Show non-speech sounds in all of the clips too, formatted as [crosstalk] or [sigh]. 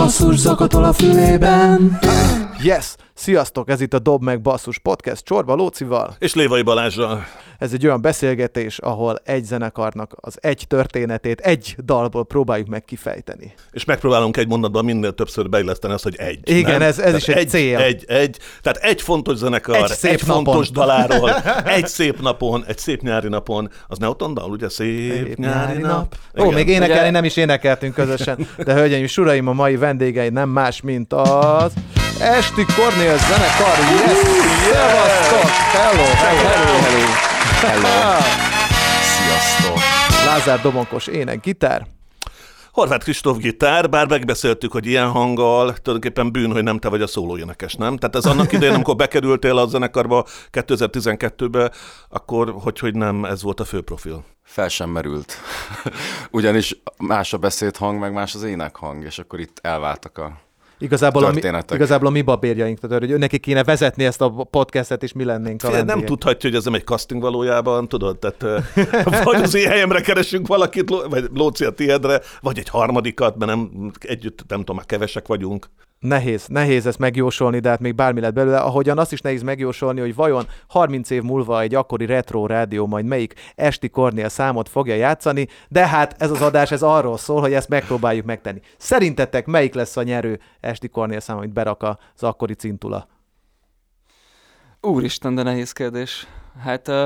basszus zakatol a fülében. Yes! Sziasztok, ez itt a Dob meg Basszus podcast Csorba Lócival. És Lévai Balázsral. Ez egy olyan beszélgetés, ahol egy zenekarnak az egy történetét egy dalból próbáljuk meg kifejteni. És megpróbálunk egy mondatban minél többször beilleszteni azt, hogy egy. Igen, nem? ez- ez is egy egy cél. Egy, egy, tehát egy fontos zenekar, Egy szép egy fontos daláról, [laughs] egy szép napon, egy szép nyári napon. Az Neoton dal, ugye? Szép, Szép nyári nap. Ó, Igen. még énekelni Ugye- nem is énekeltünk közösen, de hölgyeim és uraim, a mai vendégei nem más, mint az Esti Kornél zenekar. Yes! Szevasztok! Hello, hello, Hello, hello. hello. Sziasztok. Lázár Domonkos ének, gitár. Horváth Kristóf gitár, bár megbeszéltük, hogy ilyen hanggal tulajdonképpen bűn, hogy nem te vagy a szólóénekes, nem? Tehát ez annak idején, amikor bekerültél a zenekarba 2012-be, akkor hogy, hogy nem ez volt a fő profil. Fel sem merült. Ugyanis más a beszédhang, meg más az énekhang, és akkor itt elváltak a... Igazából a, mi, Történetek. igazából a mi babérjaink, tehát hogy neki kéne vezetni ezt a podcastet, és mi lennénk a nem tudhatja, hogy ez nem egy casting valójában, tudod? Tehát [laughs] vagy az én helyemre keresünk valakit, vagy Lóci a tiédre, vagy egy harmadikat, mert nem együtt, nem tudom, már kevesek vagyunk. Nehéz, nehéz ezt megjósolni, de hát még bármi lett belőle. Ahogyan azt is nehéz megjósolni, hogy vajon 30 év múlva egy akkori retro rádió majd melyik esti Kornél számot fogja játszani, de hát ez az adás ez arról szól, hogy ezt megpróbáljuk megtenni. Szerintetek melyik lesz a nyerő esti Kornél szám, amit berak az akkori cintula? Úristen, de nehéz kérdés. Hát uh,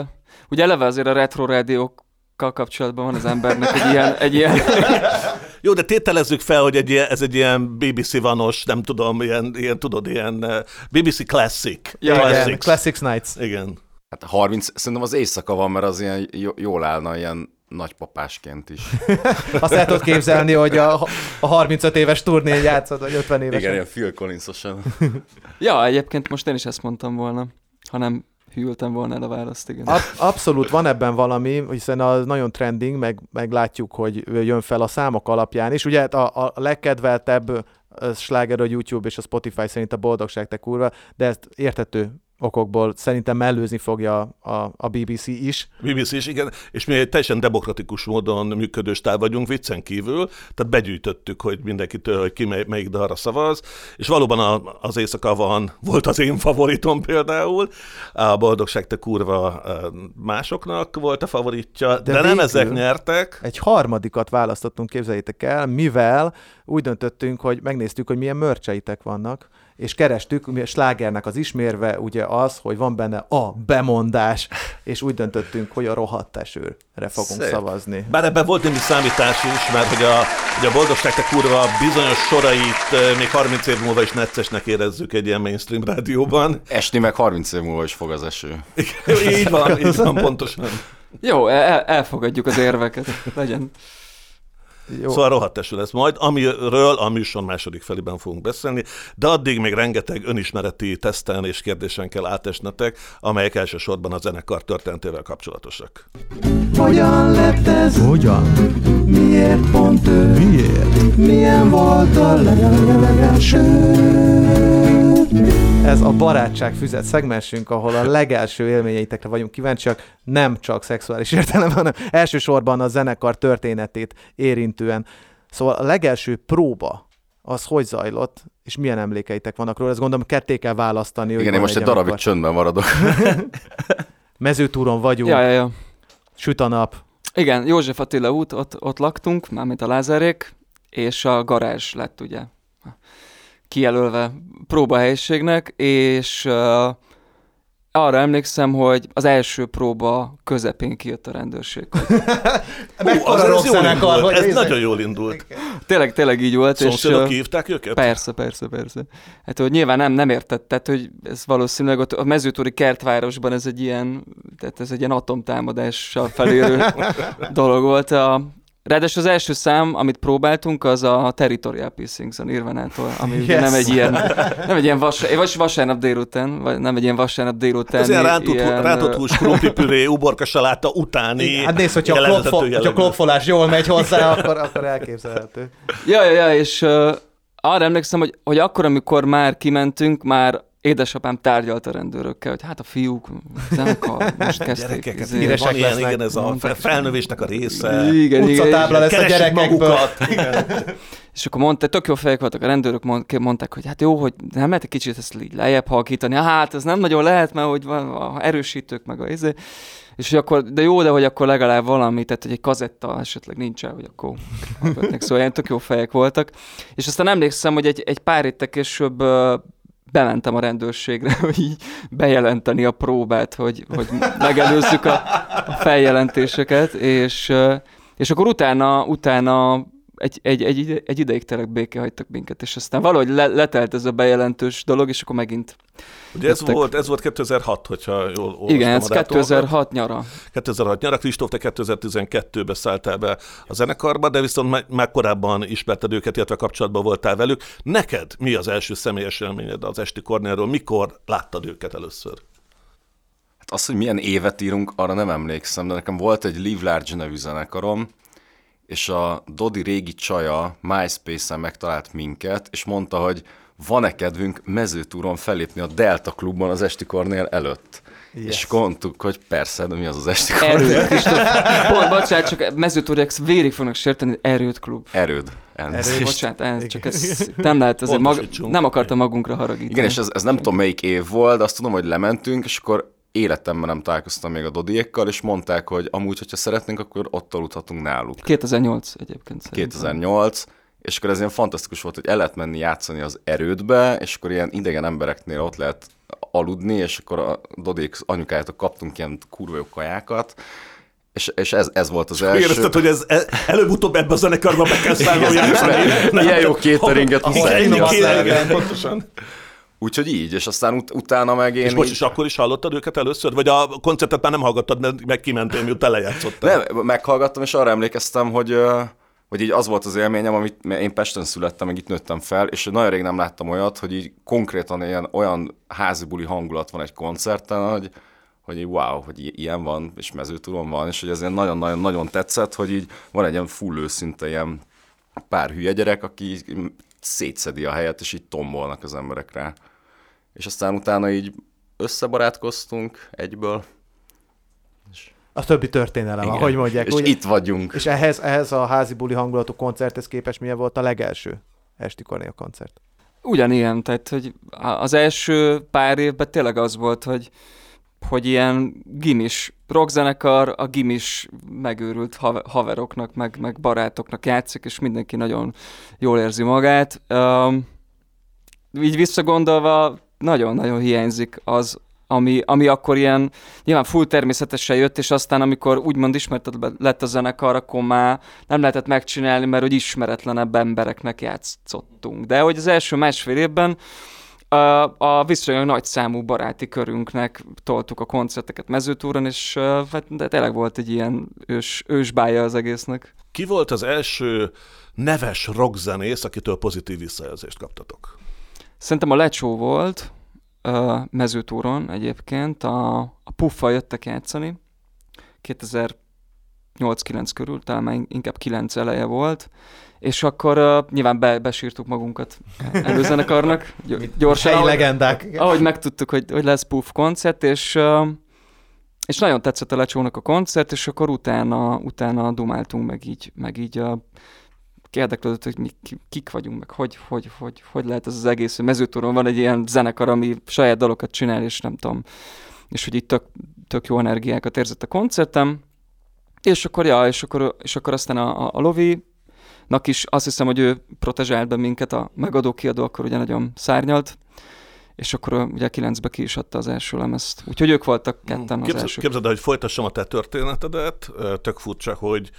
ugye eleve azért a retro rádiókkal kapcsolatban van az embernek egy ilyen, egy ilyen Jó, de tételezzük fel, hogy egy ilyen, ez egy ilyen BBC vanos, nem tudom, ilyen, ilyen tudod, ilyen uh, BBC Classic. Ja, Igen, Classics. Nights. Igen. Hát 30, szerintem az éjszaka van, mert az ilyen jó- jól állna ilyen nagypapásként is. [laughs] Azt el tudod képzelni, hogy a, a 35 éves turnén játszod, vagy 50 évesen. Igen, ilyen Phil Collinsosan. [laughs] Ja, egyébként most én is ezt mondtam volna, hanem hűltem volna el a választ, igen. Ab- abszolút van ebben valami, hiszen az nagyon trending, meg, meg látjuk, hogy jön fel a számok alapján is. Ugye hát a, a legkedveltebb sláger a YouTube és a Spotify szerint a boldogság te kurva, de ezt értető okokból szerintem mellőzni fogja a, a BBC is. BBC is, igen, és mi egy teljesen demokratikus módon működő stáb vagyunk, viccen kívül, tehát begyűjtöttük, hogy mindenkitől, hogy ki mely, melyik dalra szavaz, és valóban a, az éjszaka van, volt az én favoritom például, a Boldogság te kurva másoknak volt a favoritja, de, De nem ezek nyertek, Egy harmadikat választottunk, képzeljétek el, mivel úgy döntöttünk, hogy megnéztük, hogy milyen mörcseitek vannak, és kerestük, mi a slágernek az ismérve ugye az, hogy van benne a bemondás, és úgy döntöttünk, hogy a rohadt esőre fogunk Szép. szavazni. Bár ebben volt némi számítás is, mert hogy a, hogy a Boldogság te kurva bizonyos sorait még 30 év múlva is neccesnek érezzük egy ilyen mainstream rádióban. Esni meg 30 év múlva is fog az eső. így van, így van, pontosan. Jó, el, elfogadjuk az érveket. Legyen. Jó. Szóval rohadt eső lesz majd, amiről a műsor második felében fogunk beszélni, de addig még rengeteg önismereti teszten és kérdésen kell átesnetek, amelyek elsősorban a zenekar történetével kapcsolatosak. Hogyan lett ez? Hogyan? Miért pont ő? Miért? Milyen volt a legelső? Ez a barátság füzet szegmensünk, ahol a legelső élményeitekre vagyunk kíváncsiak, nem csak szexuális értelemben, hanem elsősorban a zenekar történetét érintően. Szóval a legelső próba, az hogy zajlott, és milyen emlékeitek vannak róla? Ezt gondolom ketté kell választani. Igen, én most egy darabig amikor csöndben maradok. [laughs] Mezőtúron vagyunk, Ja, ja, ja. süt a nap. Igen, József Attila út, ott, ott laktunk, mármint a Lázárék, és a garázs lett ugye kijelölve próbahelyiségnek, és uh, arra emlékszem, hogy az első próba közepén kijött a rendőrség. [laughs] Mekkora jól zenekar, indult, hogy ez nagyon jól indult. tényleg, tényleg így volt. és, Szomszédok uh, kihívták őket? Persze, persze, persze. Hát, hogy nyilván nem, nem értetted, hogy ez valószínűleg ott a mezőtúri kertvárosban ez egy ilyen, tehát ez egy ilyen atomtámadással felérő [laughs] dolog volt. A, ráadásul az első szám, amit próbáltunk, az a Territorial Pissings a Nirvanától, ami Yes. nem egy ilyen, nem egy ilyen vas, vagy vasárnap délután, vagy nem egy ilyen vasárnap délután. Ez ilyen rántott, rántott hús, krumplipüré, uborka saláta utáni Hát nézd, hogyha klopfo- hogyha klopfolás jól megy hozzá, akkor, akkor elképzelhető. Ja, ja, ja, és uh, arra emlékszem, hogy, hogy akkor, amikor már kimentünk, már édesapám tárgyalt a rendőrökkel, hogy hát a fiúk, zenekar, most [laughs] kezdték. Gyerekek, ez izé, híresek van ilyen, lesznek, igen, ez a felnövésnek a része. Igen, igen, Utcatábla lesz a gyerekekből. magukat. [laughs] És akkor mondta, tök jó fejek voltak a rendőrök, mond- mondták, hogy hát jó, hogy nem lehet egy kicsit ezt így lejjebb halkítani. Hát ez nem nagyon lehet, mert hogy van a erősítők meg a izé. És hogy akkor, de jó, de hogy akkor legalább valami, tehát hogy egy kazetta esetleg nincsen, hogy akkor hallgatnék. Szóval ilyen tök jó fejek voltak. És aztán emlékszem, hogy egy, egy pár héttel később bementem a rendőrségre, [laughs] hogy így bejelenteni a próbát, hogy, hogy megelőzzük a, a feljelentéseket, és, és akkor utána, utána egy, egy, egy, egy ideig tényleg béke hagytak minket, és aztán valahogy le, letelt ez a bejelentős dolog, és akkor megint. Ugye ez Jöttek. volt, ez volt 2006, hogyha jól olvastam Igen, ez a dátumokat. 2006 nyara. 2006 nyara, Kristóf, te 2012-ben szálltál be a zenekarba, de viszont már, már korábban ismerted őket, illetve kapcsolatban voltál velük. Neked mi az első személyes élményed az Esti Kornélról? Mikor láttad őket először? Hát az, hogy milyen évet írunk, arra nem emlékszem, de nekem volt egy Live Large nevű zenekarom, és a Dodi régi csaja MySpace-en megtalált minket, és mondta, hogy van-e kedvünk mezőtúron felépni a Delta klubban az Esti Kornél előtt. Yes. És mondtuk, hogy persze, de mi az az Esti Kornél? Pont, [laughs] bocsánat, csak mezőtúriek vérig fognak sérteni, erőt klub. Erőd. Elnézést. Bocsánat, ez csak ez nem lehet, azért mag, nem akartam magunkra haragítani. Igen, és ez, ez nem tudom melyik év volt, de azt tudom, hogy lementünk, és akkor életemben nem találkoztam még a Dodiékkal, és mondták, hogy amúgy, hogyha szeretnénk, akkor ott aludhatunk náluk. 2008 egyébként szerintem. 2008, és akkor ez ilyen fantasztikus volt, hogy el lehet menni játszani az erődbe, és akkor ilyen idegen embereknél ott lehet aludni, és akkor a Dodék anyukájától kaptunk ilyen kurva jó kajákat, és, és ez, ez volt az első. Érezted, hogy ez el- előbb-utóbb ebbe a zenekarba be kell szállnom játszani? Ilyen jó cateringet pontosan. Úgyhogy így, és aztán ut- utána meg én És most így- is akkor is hallottad őket először? Vagy a koncertet már nem hallgattad, mert meg kimentél, miután lejátszottál? Nem, meghallgattam, és arra emlékeztem, hogy, hogy így az volt az élményem, amit én Pesten születtem, meg itt nőttem fel, és nagyon rég nem láttam olyat, hogy így konkrétan ilyen, olyan házi buli hangulat van egy koncerten, hogy, hogy így wow, hogy ilyen van, és mezőtúron van, és hogy ez nagyon-nagyon-nagyon tetszett, hogy így van egy ilyen full őszinte ilyen pár hülye gyerek, aki szétszedi a helyet, és így tombolnak az emberekre. És aztán utána így összebarátkoztunk egyből, A többi történelem, ahogy mondják. és ugye? itt vagyunk. És ehhez, ehhez a házi buli hangulatú koncerthez képest milyen volt a legelső Esti Kornél koncert? Ugyanilyen, tehát hogy az első pár évben tényleg az volt, hogy hogy ilyen gimis rockzenekar, a gimis megőrült hav- haveroknak, meg, meg barátoknak játszik, és mindenki nagyon jól érzi magát. Um, így visszagondolva nagyon-nagyon hiányzik az, ami, ami akkor ilyen nyilván full természetesen jött, és aztán amikor úgymond ismertet lett a zenekar, akkor már nem lehetett megcsinálni, mert hogy ismeretlenebb embereknek játszottunk. De hogy az első másfél évben a, a viszonylag nagy számú baráti körünknek toltuk a koncerteket mezőtúron, és hát de tényleg volt egy ilyen ős, ősbája az egésznek. Ki volt az első neves rockzenész, akitől pozitív visszajelzést kaptatok? Szerintem a Lecsó volt mezőtúron egyébként, a, a Puffa jöttek játszani, 2008-9 körül, talán már inkább 9 eleje volt, és akkor uh, nyilván be, besírtuk magunkat [laughs] előzenekarnak, gy- gyorsan, Helyi ahogy, legendák. ahogy megtudtuk, hogy, hogy lesz Puff koncert, és, uh, és nagyon tetszett a Lecsónak a koncert, és akkor utána, utána dumáltunk meg így, meg így uh, érdeklődött, hogy mi ki- kik vagyunk, meg hogy, hogy, hogy, hogy lehet ez az egész, hogy mezőtúron van egy ilyen zenekar, ami saját dalokat csinál, és nem tudom, és hogy itt tök, tök jó energiákat érzett a koncertem, és akkor, ja, és akkor, és akkor aztán a, a, a Lovi, Nak is azt hiszem, hogy ő protezsált be minket, a megadó kiadó akkor ugye nagyon szárnyalt, és akkor ugye 9-be ki is adta az első lemezt. Úgyhogy ők voltak ketten az Képzeld, elsők. képzeld el, hogy folytassam a te történetedet, tök furcsa, hogy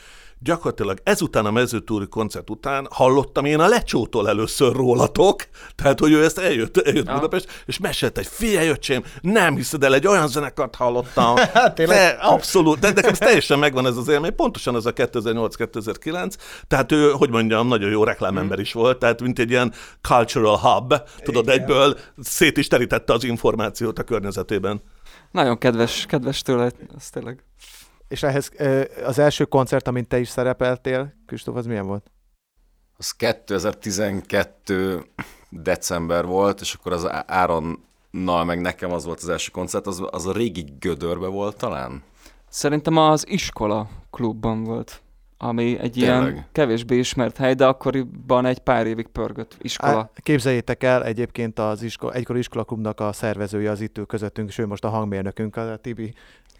gyakorlatilag ezután a mezőtúri koncert után hallottam én a lecsótól először rólatok, tehát hogy ő ezt eljött, eljött Ja. Budapest, és mesélt egy figyelj öcsém, nem hiszed el, egy olyan zenekart hallottam. [laughs] Hát tényleg? de, abszolút, de nekem teljesen megvan ez az élmény, pontosan ez a 2008-2009, tehát ő, hogy mondjam, nagyon jó reklámember is volt, tehát mint egy ilyen cultural hub, tudod, egyből szét is terítette az információt a környezetében. Nagyon kedves, kedves tőle, ez tényleg. És ehhez az első koncert, amint te is szerepeltél, Kristóf, az milyen volt? Az 2012 december volt, és akkor az Áron Na, meg nekem az volt az első koncert, az, az a régi Gödörbe volt talán. Szerintem az iskola klubban volt, ami egy ilyen Tényleg? kevésbé ismert hely, de akkoriban egy pár évig pörgött iskola. Á, Képzeljétek el, egyébként az iskola, egykori iskolaklubnak a szervezője az itt közöttünk, és ő most a hangmérnökünk, a Tibi.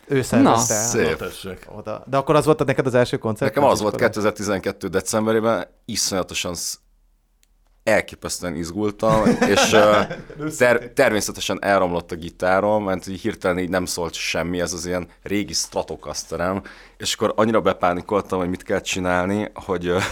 Ő szervezte szép. Na, tessék. oda. De akkor az volt neked az első koncert? Nekem az volt 2012. decemberében, iszonyatosan sz- elképesztően izgultam, [laughs] és ter- természetesen elromlott a gitárom, mert így hirtelen így nem szólt semmi, ez az ilyen régi Stratocasterem, és akkor annyira bepánikoltam, hogy mit kell csinálni, hogy [laughs] azt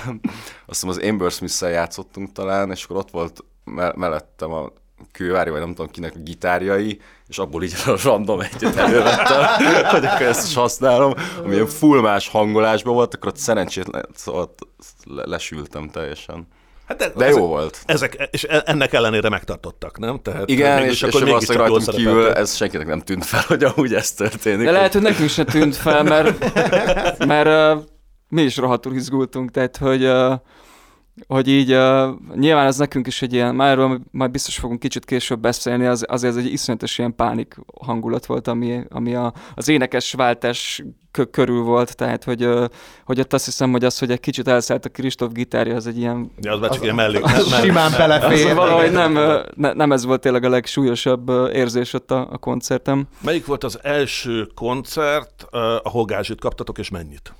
hiszem az Amber smith játszottunk talán, és akkor ott volt me- mellettem a kővári, vagy nem tudom kinek a gitárjai, és abból így a [laughs] random egyet elővettem, [laughs] hogy akkor ezt is használom, ami ilyen full más hangolásban volt, akkor ott szerencsétlen, szóval lesültem teljesen. Hát de, De ezek, jó volt. Ezek, és e- ennek ellenére megtartottak, nem? Tehát Igen, és, és akkor mégiscsak valószínűleg rajtunk kívül szerepeltek. ez senkinek nem tűnt fel, [laughs] hogy amúgy ez történik. De lehet, hogy nekünk se tűnt fel, mert, mert uh, mi is rohadtul izgultunk, tehát hogy, uh, hogy így uh, nyilván ez nekünk is egy ilyen, már erről majd biztos fogunk kicsit később beszélni, az, azért ez egy iszonyatos ilyen pánik hangulat volt, ami, ami a, az énekes váltás kö- körül volt, tehát hogy, uh, hogy ott azt hiszem, hogy az, hogy egy kicsit elszállt a Kristóf gitárja, az egy ilyen Ja, az már csak ilyen mellék. Az nem- simán az belefér. valahogy nem, ne, nem ez volt tényleg a legsúlyosabb érzés ott a, a koncertem. Melyik volt az első koncert, uh, ahol gázsit kaptatok, és mennyit?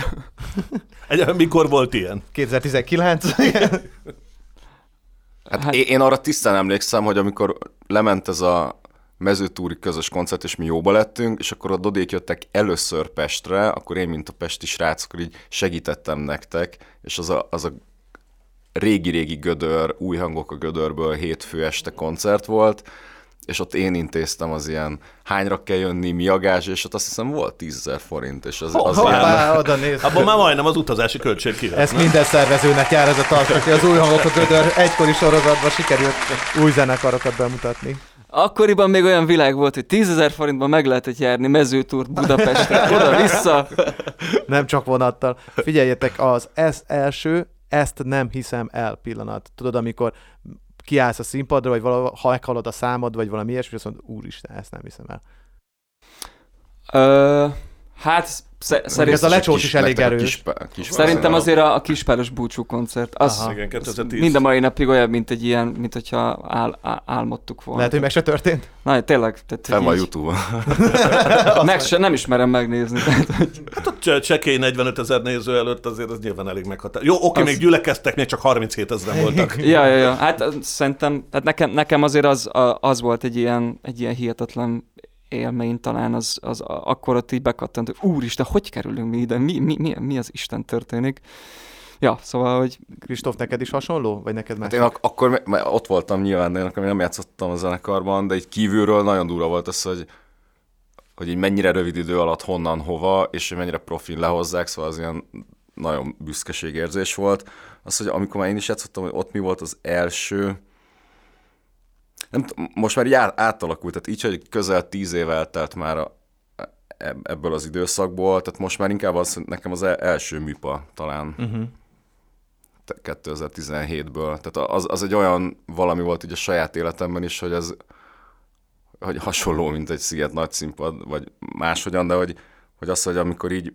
[laughs] Egyébként mikor volt ilyen? 2019. Hát, Hát- hát én, én arra tisztán emlékszem, hogy amikor lement ez a mezőtúri közös koncert, és mi jóba lettünk, és akkor a Dodék jöttek először Pestre, akkor én, mint a pesti srác, akkor így segítettem nektek, és az a, az a régi-régi gödör, új hangok a gödörből hétfő este koncert volt, és ott én intéztem az ilyen hányra kell jönni, mi a gázs, és ott azt hiszem volt 10 000 forint, és az, az ilyen, Hoppá, oda néz. Abban már majdnem az utazási költség kijött. Ez minden szervezőnek jár ez a hogy az új hangok a gödör egykori sorozatban sikerült új zenekarokat bemutatni. Akkoriban még olyan világ volt, hogy 10 ezer forintban meg lehetett járni mezőtúrt Budapestre, oda-vissza. Nem csak vonattal. Figyeljetek, az ez első, ezt nem hiszem el pillanat. Tudod, amikor kiállsz a színpadra, vagy valahol, ha meghallod a számod, vagy valami ilyesmi, azt mondod, úristen, ezt nem hiszem el. Ö, hát sze- ez a lecsós is elég a erős. Kis, kis szerintem azért a, a kispáros búcsú koncert, az Aha. Igen, 2010. mind a mai napig olyan, mint egy ilyen, mint hogyha ál, ál, álmodtuk volna. Lehet, hogy meg se történt? Na, tényleg. Tehát, Fenn van YouTube-on. [laughs] meg se, nem ismerem megnézni. Tehát, hogy Hát cse- csekély 45 ezer néző előtt azért az nyilván elég meghatározó. Jó, oké, Az- még gyülekeztek, még csak 37 ezeren [laughs] voltak. ja, ja, ja. Hát szerintem, tehát nekem, nekem azért az, a- az volt egy ilyen, egy ilyen hihetetlen élmény talán, az, az akkor ott így bekattant, hogy úristen, hogy kerülünk mi ide, mi, mi, mi, mi az Isten történik. Ja, szóval, hogy Kristóf, neked is hasonló? Vagy neked más? Hát én ak- akkor mert ott voltam nyilván, de én akkor nem játszottam a zenekarban, de így kívülről nagyon durva volt az, hogy, hogy így mennyire rövid idő alatt honnan, hova, és hogy mennyire profil lehozzák, szóval az ilyen nagyon büszkeségérzés volt. Az, hogy amikor már én is játszottam, hogy ott mi volt az első, nem most már így át- átalakult, tehát így, hogy közel tíz év eltelt már a, eb- ebből az időszakból, tehát most már inkább az, nekem az el- első műpa talán Uh-huh. te- 2017-ből. Tehát az, az egy olyan valami volt így a saját életemben is, hogy ez hogy hasonló, mint egy sziget nagy színpad, vagy máshogyan, de hogy, hogy az, hogy amikor így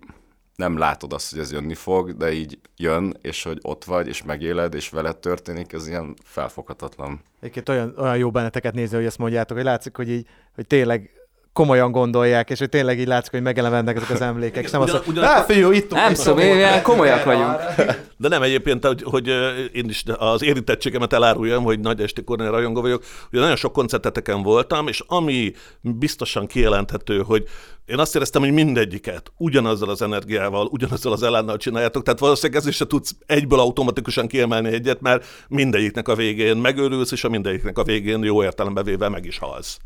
nem látod azt, hogy ez jönni fog, de így jön, és hogy ott vagy, és megéled, és veled történik, ez ilyen felfoghatatlan. Egyébként olyan, olyan jó benneteket nézni, hogy ezt mondjátok, hogy látszik, hogy így, hogy tényleg komolyan gondolják, és hogy tényleg így látszik, hogy megelevennek ezek az emlékek, és nem azt Ugyan- mondja, ugyan- hát fiú, itt nem ilyen komolyak vagyunk. De nem egyébként, hogy, hogy én is az érintettségemet eláruljam, hogy nagy esti Kornél rajongó vagyok. Ugye nagyon sok koncerteteken voltam, és ami biztosan kijelenthető, hogy én azt éreztem, hogy mindegyiket ugyanazzal az energiával, ugyanazzal az elánnal csináljátok, tehát valószínűleg ez is se tudsz egyből automatikusan kiemelni egyet, mert mindegyiknek a végén megőrülsz, és a mindegyiknek a végén jó értelembe véve meg is halsz.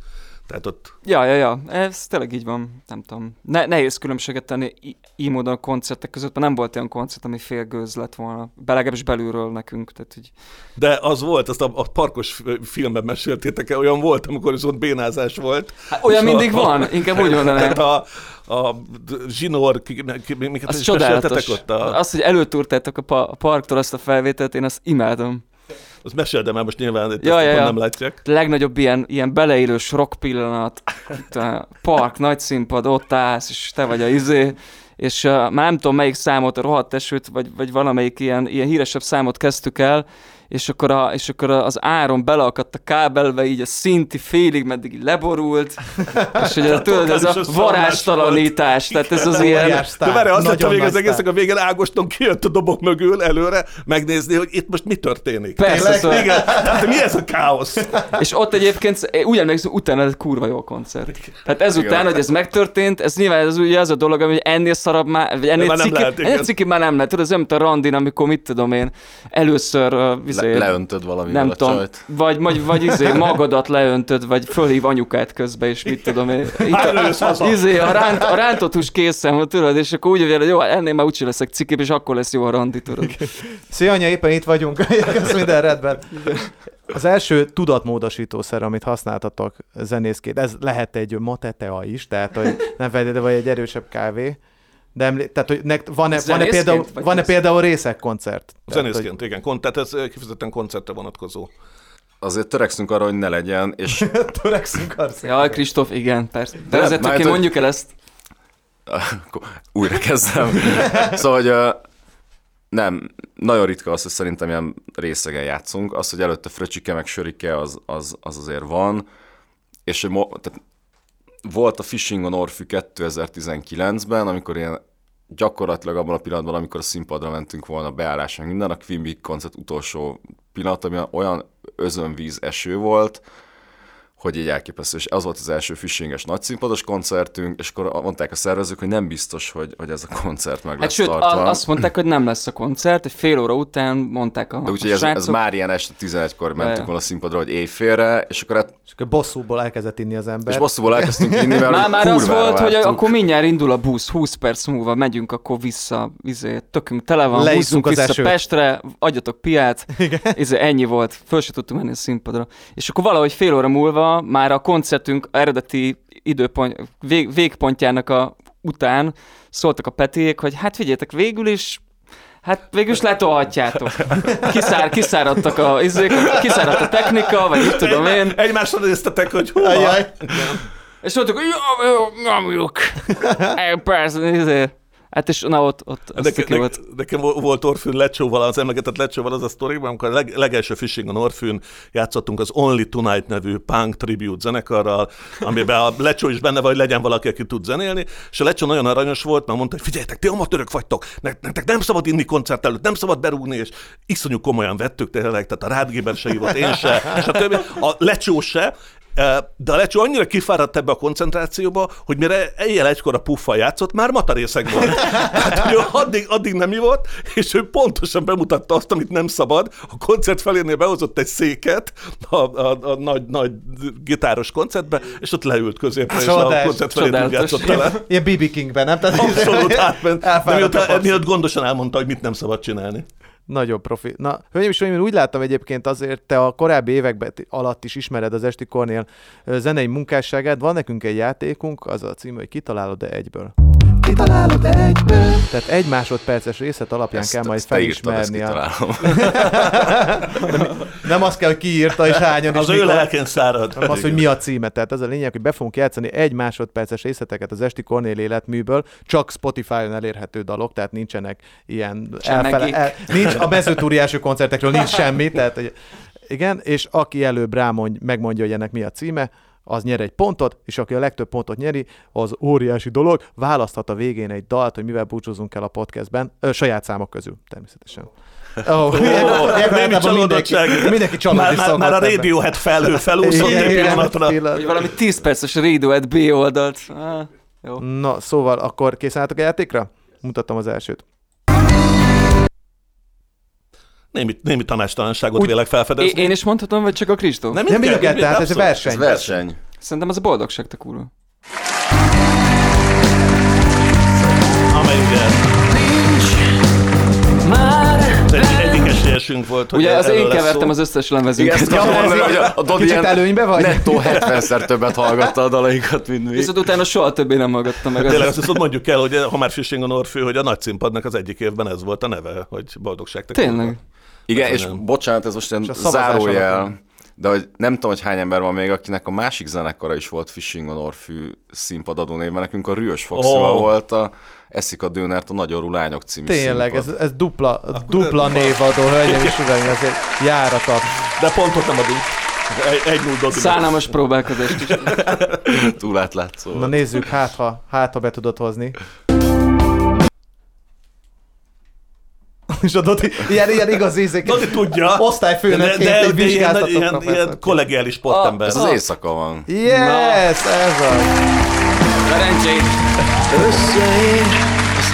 Tehát ott Ja, ja, ja, ez tényleg így van, nem tudom. Ne, nehéz különbséget tenni így módon a koncertek között, mert nem volt olyan koncert, ami félgőz lett volna. Belegalábbis belülről nekünk, tehát hogy De az volt, azt a, a parkos filmben meséltétek el, olyan volt, amikor viszont bénázás volt. hát, olyan És a- mindig van, [laughs] inkább úgy mondanám. Tehát a, a zsinór, miket Az is ott a... Az, hogy előtúrtátok a, pa- a parktól azt a felvételt, én azt imádom. Az mesél, de már most nyilván itt Ja, ja, ja. nem látják. legnagyobb ilyen, ilyen beleélős rock pillanat, a park, nagy színpad, ott állsz, és te vagy a izé, és uh, már nem tudom melyik számot, a rohadt esőt, vagy, vagy valamelyik ilyen, ilyen híresebb számot kezdtük el, és akkor, a, és akkor az áron beleakadt a kábelbe, így a szinti félig, meddig így leborult, [laughs] és ugye tudod, ez a varázstalanítás, tehát ez az ilyen... De várj, az lett a nagy az egésznek, a végén Ágoston kijött a dobok mögül előre, megnézni, hogy itt most mi történik. Persze, szóval- Igen, hát mi ez a káosz? És ott egyébként, én úgy emlékszem, utána ez kurva jó koncert. Tehát ezután, hogy ez megtörtént, ez nyilván ez ugye az a dolog, hogy ennél szarabb már, vagy ennél Már nem ciki, ennél ciki már nem lehet. Tudod, ez olyan, mint a randin, amikor mit tudom én, először izé, Le, leöntöd valamivel nem a tudom, csajt. vagy, vagy, vagy izé, magadat leöntöd, vagy fölhív anyukát közbe, és mit tudom én. [laughs] Itt, Előjössz haza. izé, a, ránt, a rántott hús készen van, tudod, és akkor úgy hogy jó, ennél már úgyse leszek cikibb, és akkor lesz jó a randi, tudod. Szia, anya, éppen itt vagyunk. [laughs] Ez minden rendben. Az első tudatmódosítószer, amit használtatok zenészként, ez lehet egy matetea is, tehát hogy nem feltétlenül vagy egy erősebb kávé, de emlé- tehát, hogy nek- van-e, van-e, például, van-e ez? például részekkoncert? Tehát, hogy- Zenészként, igen. Kon- Tehát ez kifejezetten koncertre vonatkozó. Azért törekszünk arra, hogy ne legyen, és [laughs] Törekszünk arra. Ja, Kristóf, igen, persze. De De azért hogy- mondjuk el ezt. [laughs] Újra kezdem. [laughs] szóval, hogy nem, nagyon ritka az, hogy szerintem ilyen részegen játszunk. Az, hogy előtte fröcsike meg sörike, az, az, az azért van. És hogy mo- tehát volt a Fishing on Orfű 2019-ben, amikor ilyen gyakorlatilag abban a pillanatban, amikor a színpadra mentünk volna beállás, meg minden, a Queen koncert utolsó pillanat, ami olyan özönvíz eső volt, hogy így elképesztő. És az volt az első fishinges nagyszínpados koncertünk, és akkor mondták a szervezők, hogy nem biztos, hogy, hogy ez a koncert meg Hát lesz sőt, tartva. a, azt mondták, hogy nem lesz a koncert, egy fél óra után mondták a, De úgyhogy ez, ez srácok. már ilyen este 11-kor mentünk volna a színpadra, hogy éjfélre, és akkor hát, És akkor bosszúból elkezdett inni az ember. és bosszúból elkezdtünk inni, mert Már, már az volt, hogy vártuk. akkor mindjárt indul a busz, 20 perc múlva megyünk akkor vissza, izé, tökünk tele van, Leisszuk húzzunk az vissza esőt. Pestre, adjatok piát, izé, ennyi volt, föl se tudtunk menni a színpadra. És akkor valahogy fél óra múlva már a koncertünk eredeti időpont, vég, végpontjának a után szóltak a Petiék, hogy hát figyeljetek, végül is Hát végül is letolhatjátok. Kiszár, kiszáradtak a, izék, kiszáradt a technika, vagy mit tudom én. Egymásra néztetek, hogy hú. És mondtuk, hogy jó, jó, nyomjuk. [laughs] Persze, izé. Hát és na ott, ott az Nekem, ciki volt. nekem, nekem vo- volt Orfűn lecsóval, az emlegetett lecsóval az a sztoriban, amikor a leg, legelső Fishing on Orfűn játszottunk az Only Tonight nevű punk tribute zenekarral, amiben a lecsó is benne van, hogy legyen valaki, aki tud zenélni, és a lecsó nagyon aranyos volt, mert mondta, hogy figyeljetek, ti amatőrök vagytok, ne- nektek nem szabad inni koncert előtt, nem szabad berúgni, és iszonyú komolyan vettük tényleg, tehát a Rádgéber se hívott, én se, és a többi, a lecsó se, de a lecsó annyira kifáradt ebbe a koncentrációba, hogy mire éjjel egykor a puffal játszott, már matarészeg volt. [laughs] Tehát, hogy addig, addig nem ivott, és ő pontosan bemutatta azt, amit nem szabad. A koncert felénél behozott egy széket a, a, a nagy, nagy gitáros koncertbe, és ott leült középre, és a koncert csodálatos. játszott vele. Ilyen BB Kingben, nem? Tehát Abszolút [laughs] átment. De papsz. miatt gondosan elmondta, hogy mit nem szabad csinálni. Nagyon profi. Na, hölgyeim és én úgy láttam egyébként azért, te a korábbi években alatt is ismered az Esti Kornél zenei munkásságát. Van nekünk egy játékunk, az a cím, hogy kitalálod-e egyből. Kitalálod egyből. Tehát egy másodperces részlet alapján Ezt- kell majd ezt te írtad, felismerni. A... kitalálom. [laughs] Nem az kell, hogy kiírta és hányan és Az ő mikor. lelken szárad. hanem az, hogy mi a címe. Tehát ez a lényeg, hogy be fogunk játszani egy másodperces részleteket az Esti Kornél életműből, csak Spotify-on elérhető dalok, tehát nincsenek ilyen Semmegik. el, nincs, a mezőtúri első koncertekről nincs semmi, tehát hogy, igen, és aki előbb rámondj, megmondja, hogy ennek mi a címe, az nyer egy pontot, és aki a legtöbb pontot nyeri, az óriási dolog, választhat a végén egy dalt, hogy mivel búcsúzunk el a podcastben, ö, saját számok közül, természetesen. Oh, Némi csalódottság. Mindenki, mindenki csalódni Már, már, már a. Radiohead felhő [laughs] felúszott egy pillanatra. pillanat. Vagy valami 10 perces Radiohead B oldalt. Ah, jó. Na, szóval akkor készen álltok a játékra? Mutatom az elsőt. Némi, némi tanástalanságot Úgy- vélek felfedezni. én is mondhatom, vagy csak a Kristóf? Nem, Nem mindkettő, tehát ez verseny. Ez verseny. Szerintem az a boldogság, te kurva. Amely ugye ez egy, egyik esélyesünk volt, hogy Ugye az én kevertem az összes Igen, lemezünket. ezt mondani, hogy a, a Dodi Kicsit előnybe vagy? nettó 70-szer többet hallgatta a dalaikat, mint mi. Viszont utána soha többé nem hallgattam meg. Tényleg Az... azt viszont mondjuk el, hogy ha már Fishing on Orfű, hogy a nagy színpadnak az egyik évben ez volt a neve, hogy boldogság. Tényleg. kurva. Igen, és nem. bocsánat, ez most szavazás zárójel, de hogy nem tudom, hogy hány ember van még, akinek a másik zenekara is volt Fishing on Orfű színpadadó névben. Nekünk a Rüös Foxival Ó. volt a Eszik a Dőnert a Nagyorú Lányok című Tényleg, ez, színpad. ez dupla, dupla névadó, hölgyeim és uraim, ezért járatat. De pontot nem adunk. Egy, egy null. Szánalmas próbálkozást is. [laughs] Túl átlátszó. Na nézzük, hát ha, hát ha be tudod hozni. És a Doti, ilyen, ilyen igaz ízék. Dodi tudja. Osztályfőnökként de, de, egy de ilyen, vizsgáztatott ilyen, ilyen kollegiális sportember. Ez az éjszaka van. Yes, ez az. Szerencsét! Összeér az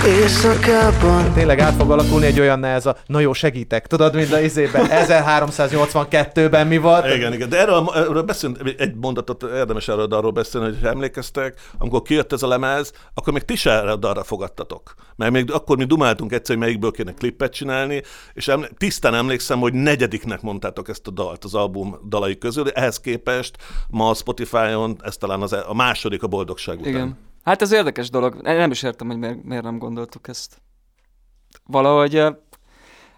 éjszakában Tényleg át fog alakulni egy olyan ez a, na jó, segítek, tudod, mint a izében, [laughs] 1382-ben mi volt? Igen, igen, de erről, erről beszélünk, egy mondatot érdemes erről arról beszélni, hogy ha emlékeztek, amikor kijött ez a lemez, akkor még ti se erre a dalra fogadtatok. Mert még akkor mi dumáltunk egyszer, hogy melyikből kéne klippet csinálni, és emlé- tisztán emlékszem, hogy negyediknek mondtátok ezt a dalt az album dalai közül, ehhez képest ma a Spotify-on ez talán az, e- a második a boldogság után. Igen. Hát ez érdekes dolog. Nem is értem, hogy miért, miért nem gondoltuk ezt. Valahogy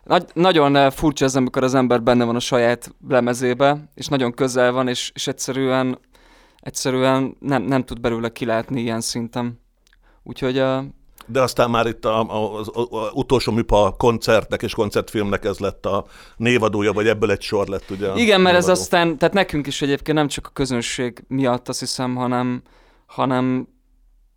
nagy, nagyon furcsa ez, amikor az ember benne van a saját lemezébe, és nagyon közel van, és, és egyszerűen, egyszerűen nem, nem tud belőle kilátni ilyen szinten. Úgyhogy eh, De aztán már itt a, a, az, a, a utolsó műpa koncertnek és koncertfilmnek ez lett a névadója, vagy ebből egy sor lett ugye. a Igen, mert ez névadó. aztán, tehát nekünk is egyébként nem csak a közönség miatt azt hiszem, hanem, hanem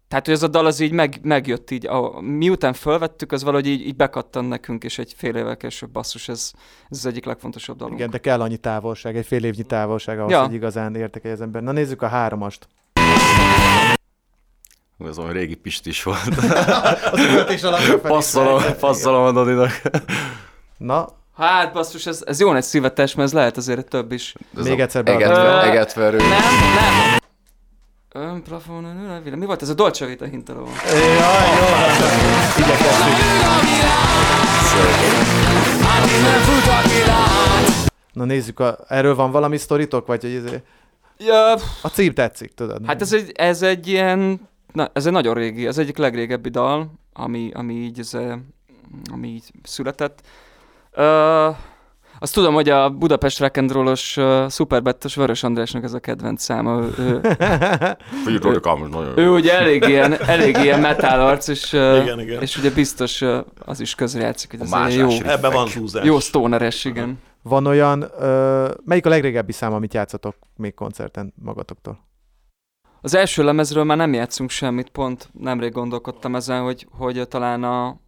tehát, hogy ez a dal az így meg, megjött így, a, miután felvettük, az valahogy így, így bekattant nekünk, és egy fél évvel később basszus, ez, ez az egyik legfontosabb dalunk. Igen, de kell annyi távolság, egy fél évnyi távolság ahhoz, Ja. hogy igazán értékelje az ember. Na nézzük a háromast. Ez olyan régi Pistis volt. [laughs] Az üvöltés alapja Passzolom, passzolom a Dodinak. Na, Hát basszus, ez, ez jó nagy szívetes, mert ez lehet azért több is. Ez Még egyszer be- egetve, Ö, egetverő. Nem, nem. Ön plafon, ön, ön, ön, mi volt ez a Dolce Vita hintaló? jaj, jó, igyekeztünk. Na nézzük, a, erről van valami sztoritok, vagy hogy ez, Ja, a cím tetszik, tudod? Hát ez egy, ez egy ilyen, na, ez egy nagyon régi, ez egyik legrégebbi dal, ami, ami így, ez, ami így született. Uh, azt tudom, hogy a Budapest Rock and Roll-os uh, szuperbettos Vörös Andrásnak ez a kedvenc száma. Ő, ő, [laughs] nagyon ő jó. ugye elég ilyen, elég ilyen metal arc, és, uh, Igen, igen. és ugye biztos uh, az is közrejátszik, hogy A ez jó, Ebben van húzás. jó stoneres, igen. Van olyan, ö, melyik a legrégebbi szám, amit játszatok még koncerten magatoktól? Az első lemezről már nem játszunk semmit, pont nemrég gondolkodtam ezen, hogy, hogy talán a,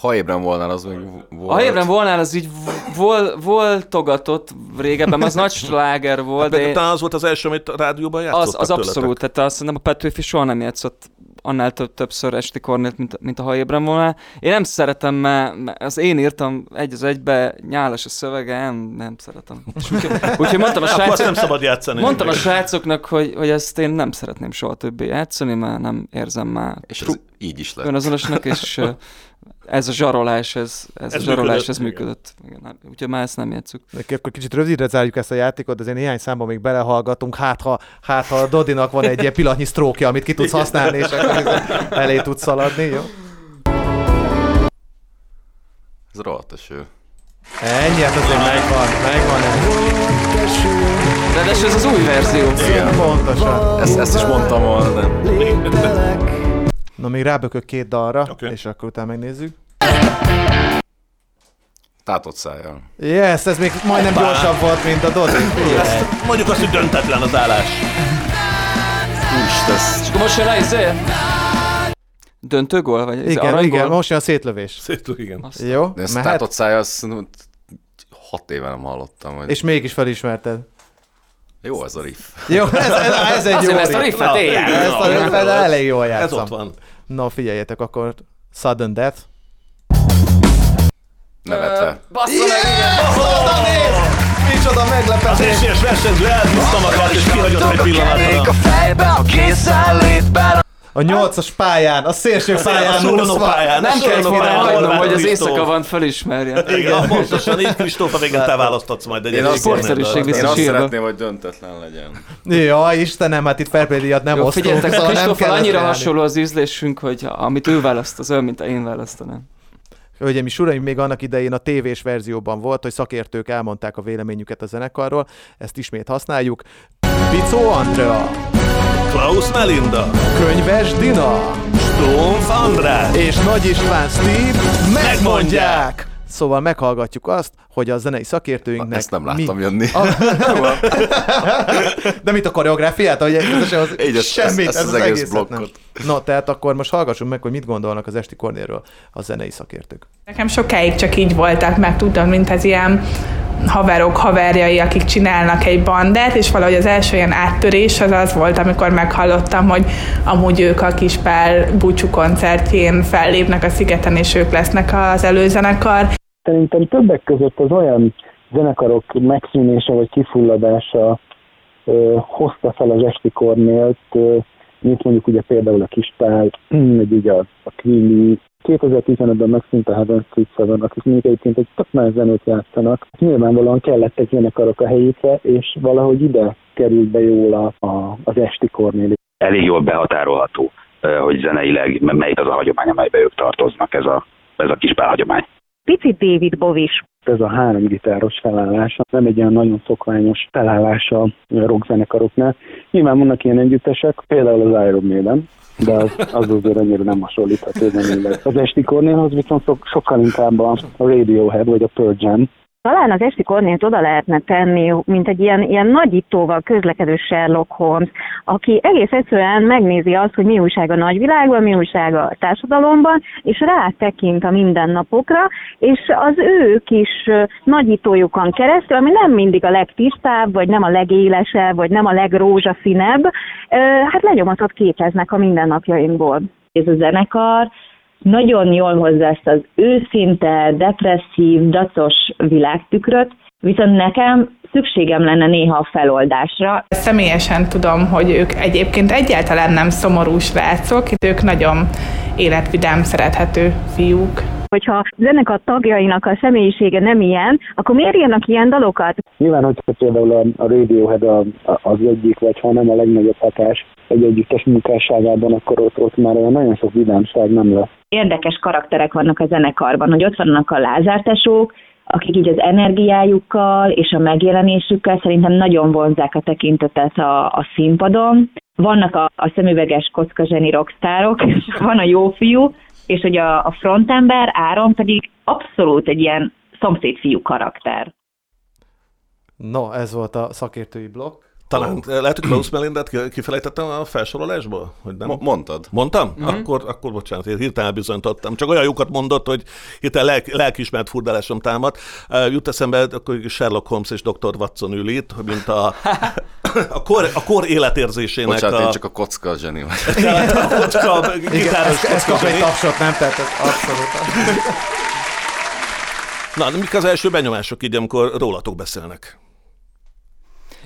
Ha ébren volnál, az még volt. A Ébren volnál, az így vol, voltogatott régebben, az nagy sláger volt, De de talán az volt az első, amit a rádióban játszottak az, az tőletek. abszolút, tehát azt szerintem a Petőfi soha nem játszott annál több, többször esti kornélt, mint, mint a Ha ébren volnál. Én nem szeretem, mert, mert az én írtam egy az egybe, nyálas a szövege, nem, nem szeretem. Úgyhogy, úgyhogy mondtam a [laughs] azt nem srácok, szabad játszani. mondtam a srácoknak, hogy, hogy ezt én nem szeretném soha többé játszani, mert nem érzem már És ez így is lett. önazonosnak, és [laughs] ez a zsarolás, ez, ez, ez a zsarolás, működött, ez működött. Igen, nem- úgyhogy már ezt nem játszuk. De akkor kicsit rövidre zárjuk ezt a játékot, azért néhány számban még belehallgatunk, hát ha, hát ha a Dodinak van egy ilyen pillanatnyi sztrókja, amit ki tudsz használni, és akkor elé tudsz szaladni, jó? Ez rohadt eső. Ennyi, hát azért megvan, megvan ez. De ez az új verzió. Igen. Pontosan. Ezt, ezt is mondtam volna, de... Na, még rábökök két dalra, Oké. és akkor utána megnézzük. Tátott szájjal. Yes, ez még majdnem gyorsabb volt, mint a Dodi. Figyelj. Mondjuk azt, hogy döntetlen az állás. Úristen, És akkor most jön rá izé? Döntő gól? Vagy izé, Igen, igen, most jön a szétlövés. Szétül, igen. Azt- Jó, de ezt mehet? tátott szájjal, azt hat éve nem hallottam. Hogy... És mégis felismerted. Jó az a riff. Jó, ez, ez, ez egy jó Azért, mert ezt a riff. riffet én. Ezt a riffet elég jól Ez játszom. ott van. Na, figyeljetek, akkor Sudden Death. Nevetve. Bassza meg, igen! Micsoda Az meglepetés! esélyes versenyző elhúzta magát, és kihagyott egy a pillanatra. fejbe, a készenlétben A nyolcas pályán, a szélső A pályán Solonó úszva. pályán. Nem a kell Solonó hagynom, hogy az éjszaka van felismerje. Igen, pontosan így Kristóf, a végén te választhatsz majd egy Én azt, én azt szeretném, hogy döntetlen legyen. Ja, Istenem, hát itt díjat nem osztunk, figyeljetek, szóval kell annyira hasonló az ízlésünk, hogy amit ő választ, az olyan, mint én választanám. Hölgyeim és uraim, még annak idején a tévés verzióban volt, hogy szakértők elmondták a véleményüket a zenekarról, ezt ismét használjuk. Picó Andrea, Klaus Melinda, Könyves Dina Stumpf András, és Nagy István Steve megmondják! Szóval meghallgatjuk azt, hogy a zenei szakértőinknek... Ezt nem láttam mi... jönni. A... [laughs] De mit a koreográfiát? Hogy ez, ez, Így, ezt- semmit, ezt ez az az, egész egészet nem. No, tehát akkor most hallgassunk meg, hogy mit gondolnak az Esti Kornélről a zenei szakértők. Nekem sokáig csak így voltak, meg tudtam, mint ez ilyen haverok, haverjai, akik csinálnak egy bandát, és valahogy az első ilyen áttörés az az volt, amikor meghallottam, hogy amúgy ők a Kispál búcsú koncertjén fellépnek a szigeten, és ők lesznek az előzenekar. Szerintem többek között az olyan zenekarok megszűnése vagy kifulladása ö, hozta fel az esti kornélt, ö, mint mondjuk ugye például a Kispál, vagy [clears throat] ugye a, a Queenie, 2015-ben megszűnt a Heaven Street Seven, akik még egyébként egy tök más zenét játszanak. Nyilvánvalóan kellettek zenekarok a helyükre, és valahogy ide került be jól a, a, az esti kornél. elég jól behatárolható, hogy zeneileg melyik az a hagyomány, amelybe ők tartoznak, ez a, ez a kis hagyomány. Picit David Bovis. Ez a három gitáros felállása nem egy olyan nagyon szokványos felállása a rockzenekaroknál. Nyilván vannak ilyen együttesek, például az Iron Maiden, de az, az azért annyira nem hasonlítható zeneileg. Az esti Kornélhoz viszont sok, sokkal inkább a Radiohead vagy a Pearl Jam, Talán az esti kornélt oda lehetne tenni, mint egy ilyen, ilyen nagyítóval közlekedő Sherlock Holmes, aki egész egyszerűen megnézi azt, hogy mi újság a nagyvilágban, mi újság a társadalomban, és rátekint a mindennapokra, és az ő kis nagyítójukon keresztül, ami nem mindig a legtisztább, vagy nem a legélesebb, vagy nem a legrózsaszínebb, hát lenyomatot képeznek a mindennapjainkból. ez a zenekar nagyon jól hozza ezt az őszinte, depresszív, dacos világtükröt, viszont nekem szükségem lenne néha a feloldásra. Személyesen tudom, hogy ők egyébként egyáltalán nem szomorú srácok, ők nagyon életvidám, szerethető fiúk. Hogyha a zenekar tagjainak a személyisége nem ilyen, akkor miért írnak ilyen dalokat? Nyilván, hogyha például a, a Radiohead a, a, az egyik, vagy ha nem a legnagyobb hatás egy együttes munkásságában, akkor ott, ott már olyan nagyon sok vidámság nem lesz. Érdekes karakterek vannak a zenekarban, hogy ott vannak a lázártesók, akik így az energiájukkal és a megjelenésükkel szerintem nagyon vonzák a tekintetet a, a színpadon. Vannak a, a szemüveges kocka zseni rockstárok, és van a jó fiú, és hogy a, a frontember, Áron pedig abszolút egy ilyen szomszédfiú karakter. No, ez volt a szakértői blokk. Talán lehet, hogy Klaus Melindát ki- kifelejtettem a felsorolásból? Hogy nem? Mo- mondtad. Mondtam? Mm-hmm. Akkor, akkor bocsánat, én hirtelen bizonyítottam. Csak olyan jókat mondott, hogy hirtelen lelk, lelkismert furdalásom támad. Uh, jut eszembe, akkor Sherlock Holmes és Dr. Watson ül itt, mint a, [laughs] a, kor, a kor életérzésének Bocsánat, a... én csak a kocka zseni vagy. Tehát [laughs] a kocka, gitáros ez, ez kocka kap egy tapsot, nem? Tehát ez abszolút. [laughs] Na, de mik az első benyomások így, amikor rólatok beszélnek?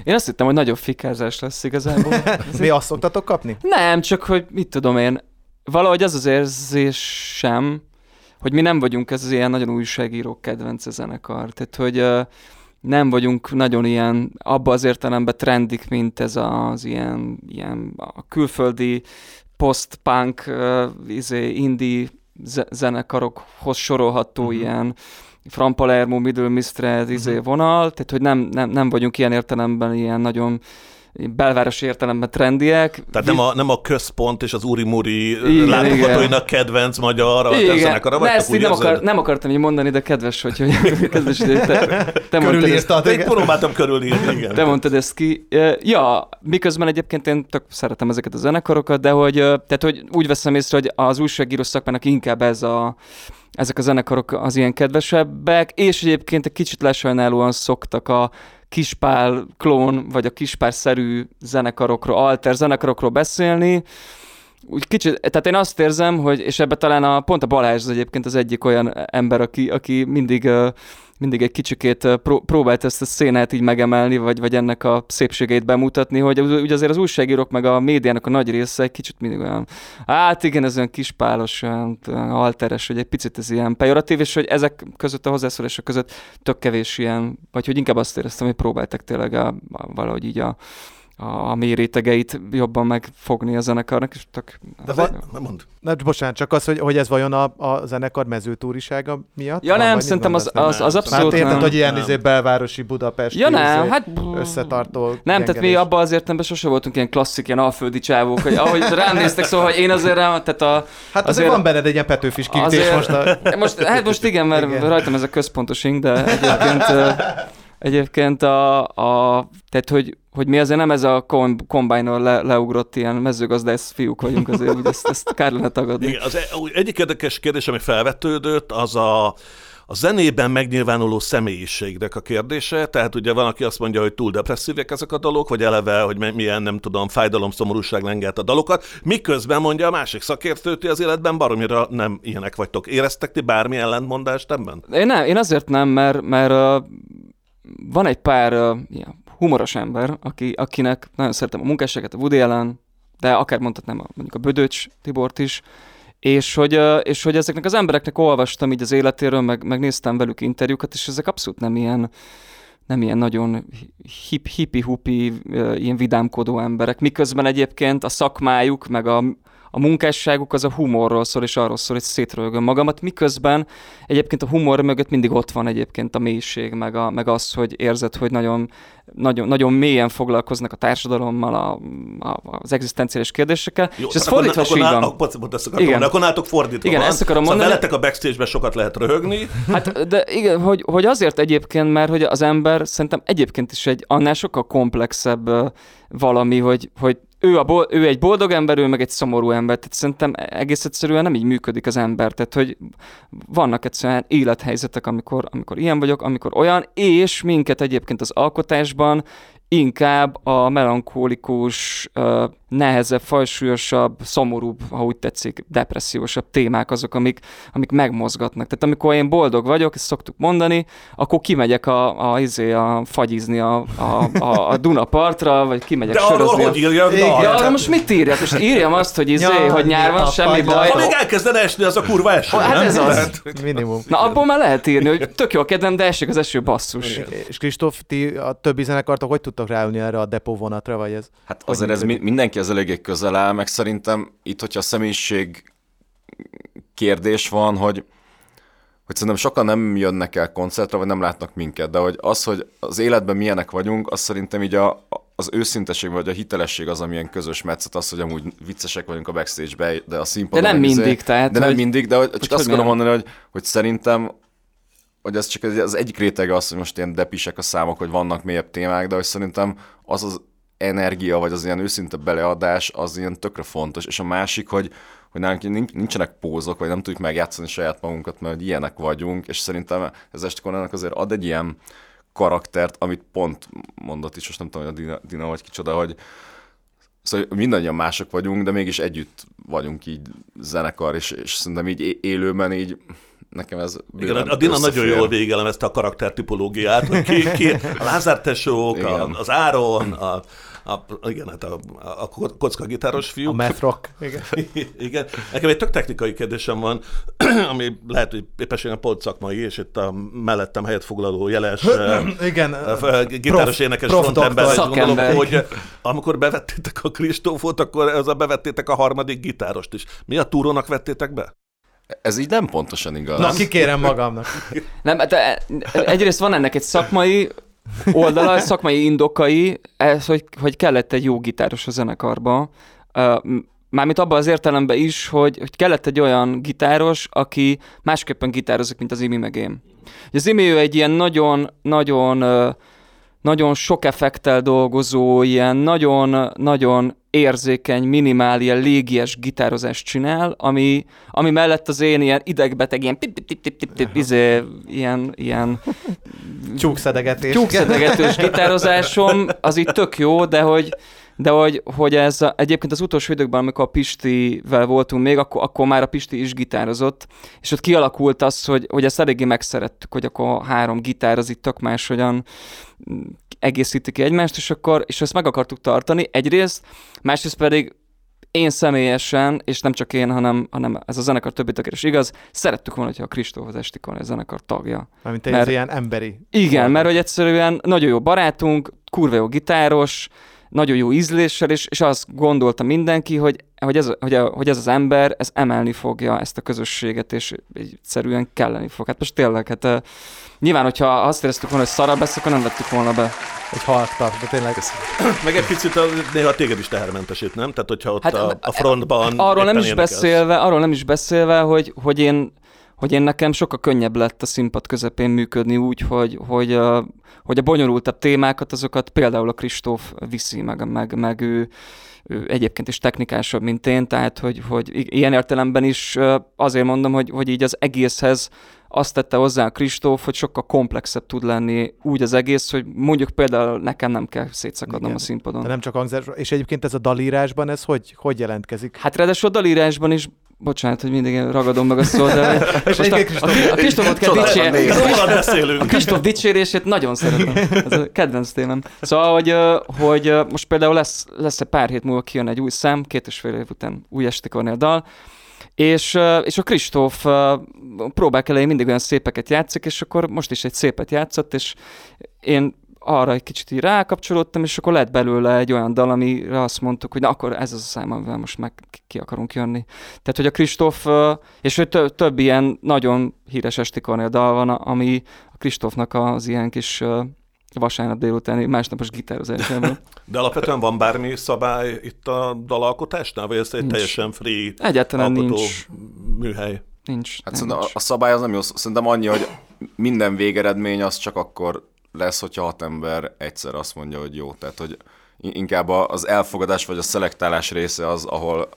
Én azt hittem, hogy nagyobb fikázás lesz igazából. [laughs] Mi azt szoktatok kapni? Nem, csak hogy mit tudom én, valahogy az az érzésem, hogy mi nem vagyunk ez az ilyen nagyon újságírók kedvence zenekar. Tehát, hogy nem vagyunk nagyon ilyen, abba az értelemben trendik, mint ez az ilyen, ilyen a külföldi post-punk, uh, izé, indie ze- zenekarokhoz sorolható uh-huh. ilyen Fran Palermo, Middle Mistred izé uh-huh. vonal, tehát hogy nem, nem, nem vagyunk ilyen értelemben ilyen nagyon belvárosi értelemben trendiek. Tehát nem a, nem a központ és az úri-muri látogatóinak kedvenc magyar a Igen, zenekara, ne, vagy ezt nem, akar, nem akartam így mondani, de kedves, hogy, hogy kedves, hogy te, te mondtad ezt, Körülírtad, Én próbáltam körülírni, [laughs] igen. te mondtad ezt ki. Ja, miközben egyébként én tök szeretem ezeket a zenekarokat, de hogy, tehát, hogy úgy veszem észre, hogy az újságíró szakmának inkább ez a, ezek a zenekarok az ilyen kedvesebbek, és egyébként egy kicsit lesajnálóan szoktak a kispál klón, vagy a kispál-szerű zenekarokról, alter zenekarokról beszélni, úgy kicsit, tehát én azt érzem, hogy, és ebbe talán a, pont a Balázs az egyébként az egyik olyan ember, aki, aki mindig, ö, mindig egy kicsikét pró- próbált ezt a szénát így megemelni, vagy, vagy ennek a szépségeit bemutatni, hogy ugye azért az újságírók meg a médiának a nagy része egy kicsit mindig olyan, hát igen, ez olyan kispálos, olyan olyan alteres, hogy egy picit ez ilyen pejoratív, és hogy ezek között a hozzászólások között tök kevés ilyen, vagy hogy inkább azt éreztem, hogy próbáltak tényleg a, a, valahogy így a, a, a mély rétegeit jobban megfogni a zenekarnak, és tök... De va- Nem mond. Na, bocsánat, csak az, hogy, hogy ez vajon a, a zenekar mezőtúrisága miatt? Ja van, nem, vagy szerintem az, az, az Már abszolút érted, nem. hogy ilyen izé belvárosi Budapest Ja nem, hát összetartó Nem, tehát mi abban az értelemben sose voltunk ilyen klasszik, ilyen alföldi csávók, hogy ahogy rám néztek, szóval hogy én azért rám, tehát a... Hát azért, azért- van benned egy ilyen Petőfis kiütés azért- most a... Most, hát most igen, mert Igen. rajtam ez a központos ing, de egyébként, egyébként a, a, tehát hogy, hogy mi azért nem ez a kom- kombájnól le, leugrott ilyen mezőgazdász fiúk vagyunk azért, hogy ezt, ezt kár lenne tagadni. Igen, az e- egyik érdekes kérdés, ami felvetődött, az a, a zenében megnyilvánuló személyiségnek a kérdése, tehát ugye van, aki azt mondja, hogy túl depresszívek ezek a dalok, vagy eleve, hogy milyen, nem tudom, fájdalom, szomorúság lengelt a dalokat, miközben mondja a másik szakértő, ti az életben baromira nem ilyenek vagytok. Éreztek ti bármi ellentmondást ebben? Én, nem, én azért nem, mert, mert uh, van egy pár uh, ilyen humoros ember, aki, akinek nagyon szeretem a munkásságet, a Woody Allen, de akár mondhatnám a, mondjuk a Bödöcs Tibort is, és hogy, és hogy ezeknek az embereknek olvastam így az életéről, meg, meg néztem velük interjúkat, és ezek abszolút nem ilyen, nem ilyen nagyon hip, hippi-hupi, ilyen vidámkodó emberek, miközben egyébként a szakmájuk, meg a, a munkásságuk az a humorról szól, és arról szól, hogy szétrölgöm magamat, miközben egyébként a humor mögött mindig ott van egyébként a mélység, meg, a, meg az, hogy érzed, hogy nagyon, nagyon, nagyon mélyen foglalkoznak a társadalommal, a, a, az egzisztenciális kérdésekkel, Jó, és ez fordítva is így van. Akkor, Igen. akkor nálatok fordítva Igen, van. ezt akarom szóval mondani. veletek a backstage-ben sokat lehet röhögni, Hát, de igen, hogy, hogy azért egyébként, mert hogy az ember szerintem egyébként is egy annál sokkal komplexebb valami, hogy, hogy ő, a bol- ő egy boldog ember, ő meg egy szomorú ember. Tehát szerintem egész egyszerűen nem így működik az ember. Tehát, hogy vannak egyszerűen élethelyzetek, amikor, amikor ilyen vagyok, amikor olyan, és minket egyébként az alkotásban inkább a melankólikus, nehezebb, fajsúlyosabb, szomorúbb, ha úgy tetszik, depressziósabb témák azok, amik, amik megmozgatnak. Tehát amikor én boldog vagyok, ezt szoktuk mondani, akkor kimegyek a, a, izé, a fagyizni a, a, a, a Dunapartra, vagy kimegyek de arról sörözni. a- hogy írja a Igen. Ja, arra most mit írjak? Most írjam azt, hogy izé, Ja, hogy nyár van, semmi fagy- baj. Ha még elkezdene esni, az a kurva eső, Hát nem? ez az. Tehát- Minimum. Na abból már lehet írni, hogy tök jó a kedvem, de esik az eső basszus. És Kristóf, ti a többi zenekartok hogy tudtok ráülni erre a depó vonatra, vagy ez? Hát azért ez mindenki az eléggé közel áll, meg szerintem itt, hogyha a személyiség kérdés van, hogy hogy szerintem sokan nem jönnek el koncertre, vagy nem látnak minket, de hogy az, hogy az életben milyenek vagyunk, az szerintem így a, az őszinteség, vagy a hitelesség az, amilyen közös metszet, az, hogy amúgy viccesek vagyunk a backstage-be, de a színpadon... De nem izé- mindig, tehát, De nem hogy- mindig, de hogy, csak hogy azt hogy akarom mondani, hogy, hogy szerintem hogy ez csak az egyik rétege az, hogy most ilyen depisek a számok, hogy vannak mélyebb témák, de hogy szerintem az az energia, vagy az ilyen őszinte beleadás, az ilyen tökre fontos. És a másik, hogy, hogy nálunk nincs- nincsenek pózok, vagy nem tudjuk megjátszani saját magunkat, mert ilyenek vagyunk, és szerintem ez Estikornának azért ad egy ilyen karaktert, amit pont mondott is, most nem tudom, hogy a Dina, Dina vagy kicsoda, hogy Szóval mindannyian mások vagyunk, de mégis együtt vagyunk így zenekar, és, és szerintem így élőben így nekem ez Igen, a Dina nagyon jól végelemezte a karaktertipológiát, hogy ki, ki a Lázár tesók, a, az Áron, a, a, igen, hát a, a kocka gitáros fiú. A math rock. Igen. [laughs] Igen. Nekem egy tök technikai kérdésem van, [clears throat] ami lehet, hogy éppenséggel pont szakmai, és itt a mellettem helyet foglaló jeles [clears throat] Igen. gitáros prof- énekes prof frontember, gondolom, hogy amikor bevettétek a Kristófot, akkor ez a bevettétek a harmadik gitárost is. Mi a túrónak vettétek be? Ez így nem pontosan igaz. Na, kikérem magamnak. Nem, de egyrészt van ennek egy szakmai oldala, szakmai indokai, ez, hogy, hogy kellett egy jó gitáros a zenekarba. Mármint abban az értelemben is, hogy, hogy kellett egy olyan gitáros, aki másképpen gitározik, mint az Imi meg én. Az Imi ő egy ilyen nagyon, nagyon, sok effektel dolgozó, ilyen nagyon, nagyon érzékeny, minimál, ilyen légies gitározást csinál, ami, ami mellett az én ilyen idegbeteg, ilyen pip, pip, pip, pip, pip, pip, izé, ilyen, ilyen Tyúkszedegetés. tyúkszedegetős [laughs] gitározásom, az így tök jó, de hogy, de hogy, hogy ez a, egyébként az utolsó időkben, amikor a Pistivel voltunk még, akkor, akkor már a Pisti is gitározott, és ott kialakult az, hogy, hogy ezt eléggé megszerettük, hogy akkor három gitár az itt tök máshogyan egészíti ki egymást, és akkor és ezt meg akartuk tartani egyrészt, másrészt pedig én személyesen, és nem csak én, hanem, hanem ez a zenekar többi is igaz, szerettük volna, hogyha a Kristóf az Estikon a zenekar tagja. Mármint Mert- ilyen emberi. Igen, mert hogy egyszerűen nagyon jó barátunk, kurva jó gitáros, nagyon jó ízléssel, és, és azt gondolta mindenki, hogy, hogy, ez, hogy, a, hogy ez az ember, ez emelni fogja ezt a közösséget, és egyszerűen kelleni fog. Hát most tényleg, hát uh, nyilván, hogyha azt éreztük volna, hogy szarabb lesz, akkor nem vettük volna be. Hogy halktak, de tényleg. Meg egy picit a, néha téged is tehermentesít, nem? Tehát, hogyha ott hát, a, a frontban... Arról nem is beszélve, arról nem is beszélve, hogy, hogy én hogy én nekem sokkal könnyebb lett a színpad közepén működni úgy, hogy, hogy, a, hogy a bonyolultabb témákat, azokat például a Kristóf viszi, meg, meg, meg ő, ő egyébként is technikásabb, mint én, tehát hogy, hogy ilyen értelemben is azért mondom, hogy, hogy így az egészhez azt tette hozzá a Kristóf, hogy sokkal komplexebb tud lenni úgy az egész, hogy mondjuk például nekem nem kell szétszakadnom Igen. a színpadon. De nem csak hangzás, és egyébként ez a dalírásban, ez hogy, hogy jelentkezik? Hát ráadásul a dalírásban is Bocsánat, hogy mindig ragadom meg a szót, de [laughs] most a, a, a Kristófot kell dicsérni. A Kristóf dicsérését nagyon szeretem. Ez a kedvenc témám. Szóval, hogy, hogy most például lesz, lesz egy pár hét múlva kijön egy új szám, két és fél év után új esti dal, és, és a Kristóf próbák elején mindig olyan szépeket játszik, és akkor most is egy szépet játszott, és én arra egy kicsit így rákapcsolódtam, és akkor lett belőle egy olyan dal, amire azt mondtuk, hogy na akkor ez az a szám, amivel most meg ki akarunk jönni. Tehát, hogy a Kristóf, és hogy több, több ilyen nagyon híres esti dal van, ami a Kristófnak az ilyen kis vasárnap délutáni másnapos gitározásában. [laughs] De alapvetően van bármi szabály itt a dalalkotásnál, vagy ez egy nincs. teljesen free Egyáltalán nincs. műhely? Nincs. Hát nincs. A, a szabály az nem jó. Szerintem annyi, hogy minden végeredmény az csak akkor lesz, hogyha hat ember egyszer azt mondja, hogy jó. Tehát, hogy inkább az elfogadás vagy a szelektálás része az, ahol,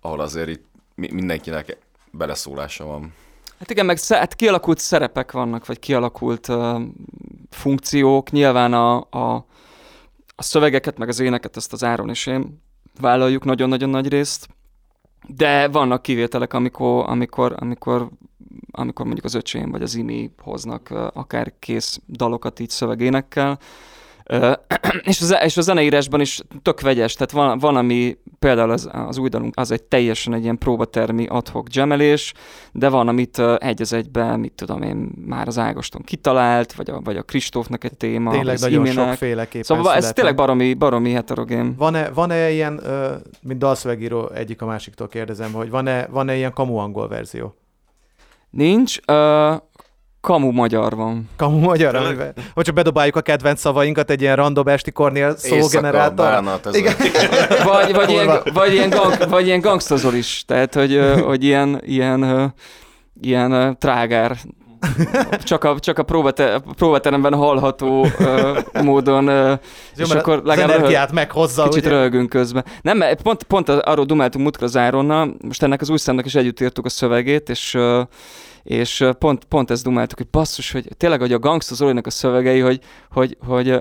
ahol azért itt mindenkinek beleszólása van. Hát igen, meg hát kialakult szerepek vannak, vagy kialakult uh, funkciók. Nyilván a, a, a szövegeket, meg az éneket, ezt az Áron és én vállaljuk nagyon-nagyon nagy részt. De vannak kivételek, amikor, amikor, amikor, amikor mondjuk az öcsém vagy az imi hoznak akár kész dalokat így szövegénekkel, [clears throat] és, a, és a zeneírásban is tök vegyes, tehát van, van ami például az, az új dalunk, az egy teljesen egy ilyen próbatermi adhok gemelés, de van, amit egy az egyben, mit tudom én, már az Ágoston kitalált, vagy a, vagy a Kristófnak egy téma. Tényleg nagyon Iminek. sokféleképpen Szóval született. ez tényleg baromi, baromi heterogén. Van-e, van-e ilyen, mint dalszövegíró egyik a másiktól kérdezem, hogy van-e, van-e ilyen kamu angol verzió? Nincs. Uh, Kamu magyar van. Kamu magyar, amivel, hogy csak bedobáljuk a kedvenc szavainkat egy ilyen random esti Kornél szógenerátor. Igen. [laughs] vagy, vagy, ilyen, vagy, ilyen gang, vagy ilyen gangstazol is, tehát hogy, hogy ilyen, ilyen, ilyen trágár [laughs] csak a, csak a próbate, próbateremben hallható uh, módon, uh, és akkor legalább az energiát meghozza. Kicsit ugye? röhögünk közben. Nem, pont, pont arról dumáltunk múltkor az Áronnal, most ennek az új számnak is együtt írtuk a szövegét, és uh, és pont, pont ezt dumáltuk, hogy basszus, hogy tényleg, hogy a Gangsta Zolinak a szövegei, hogy, hogy, hogy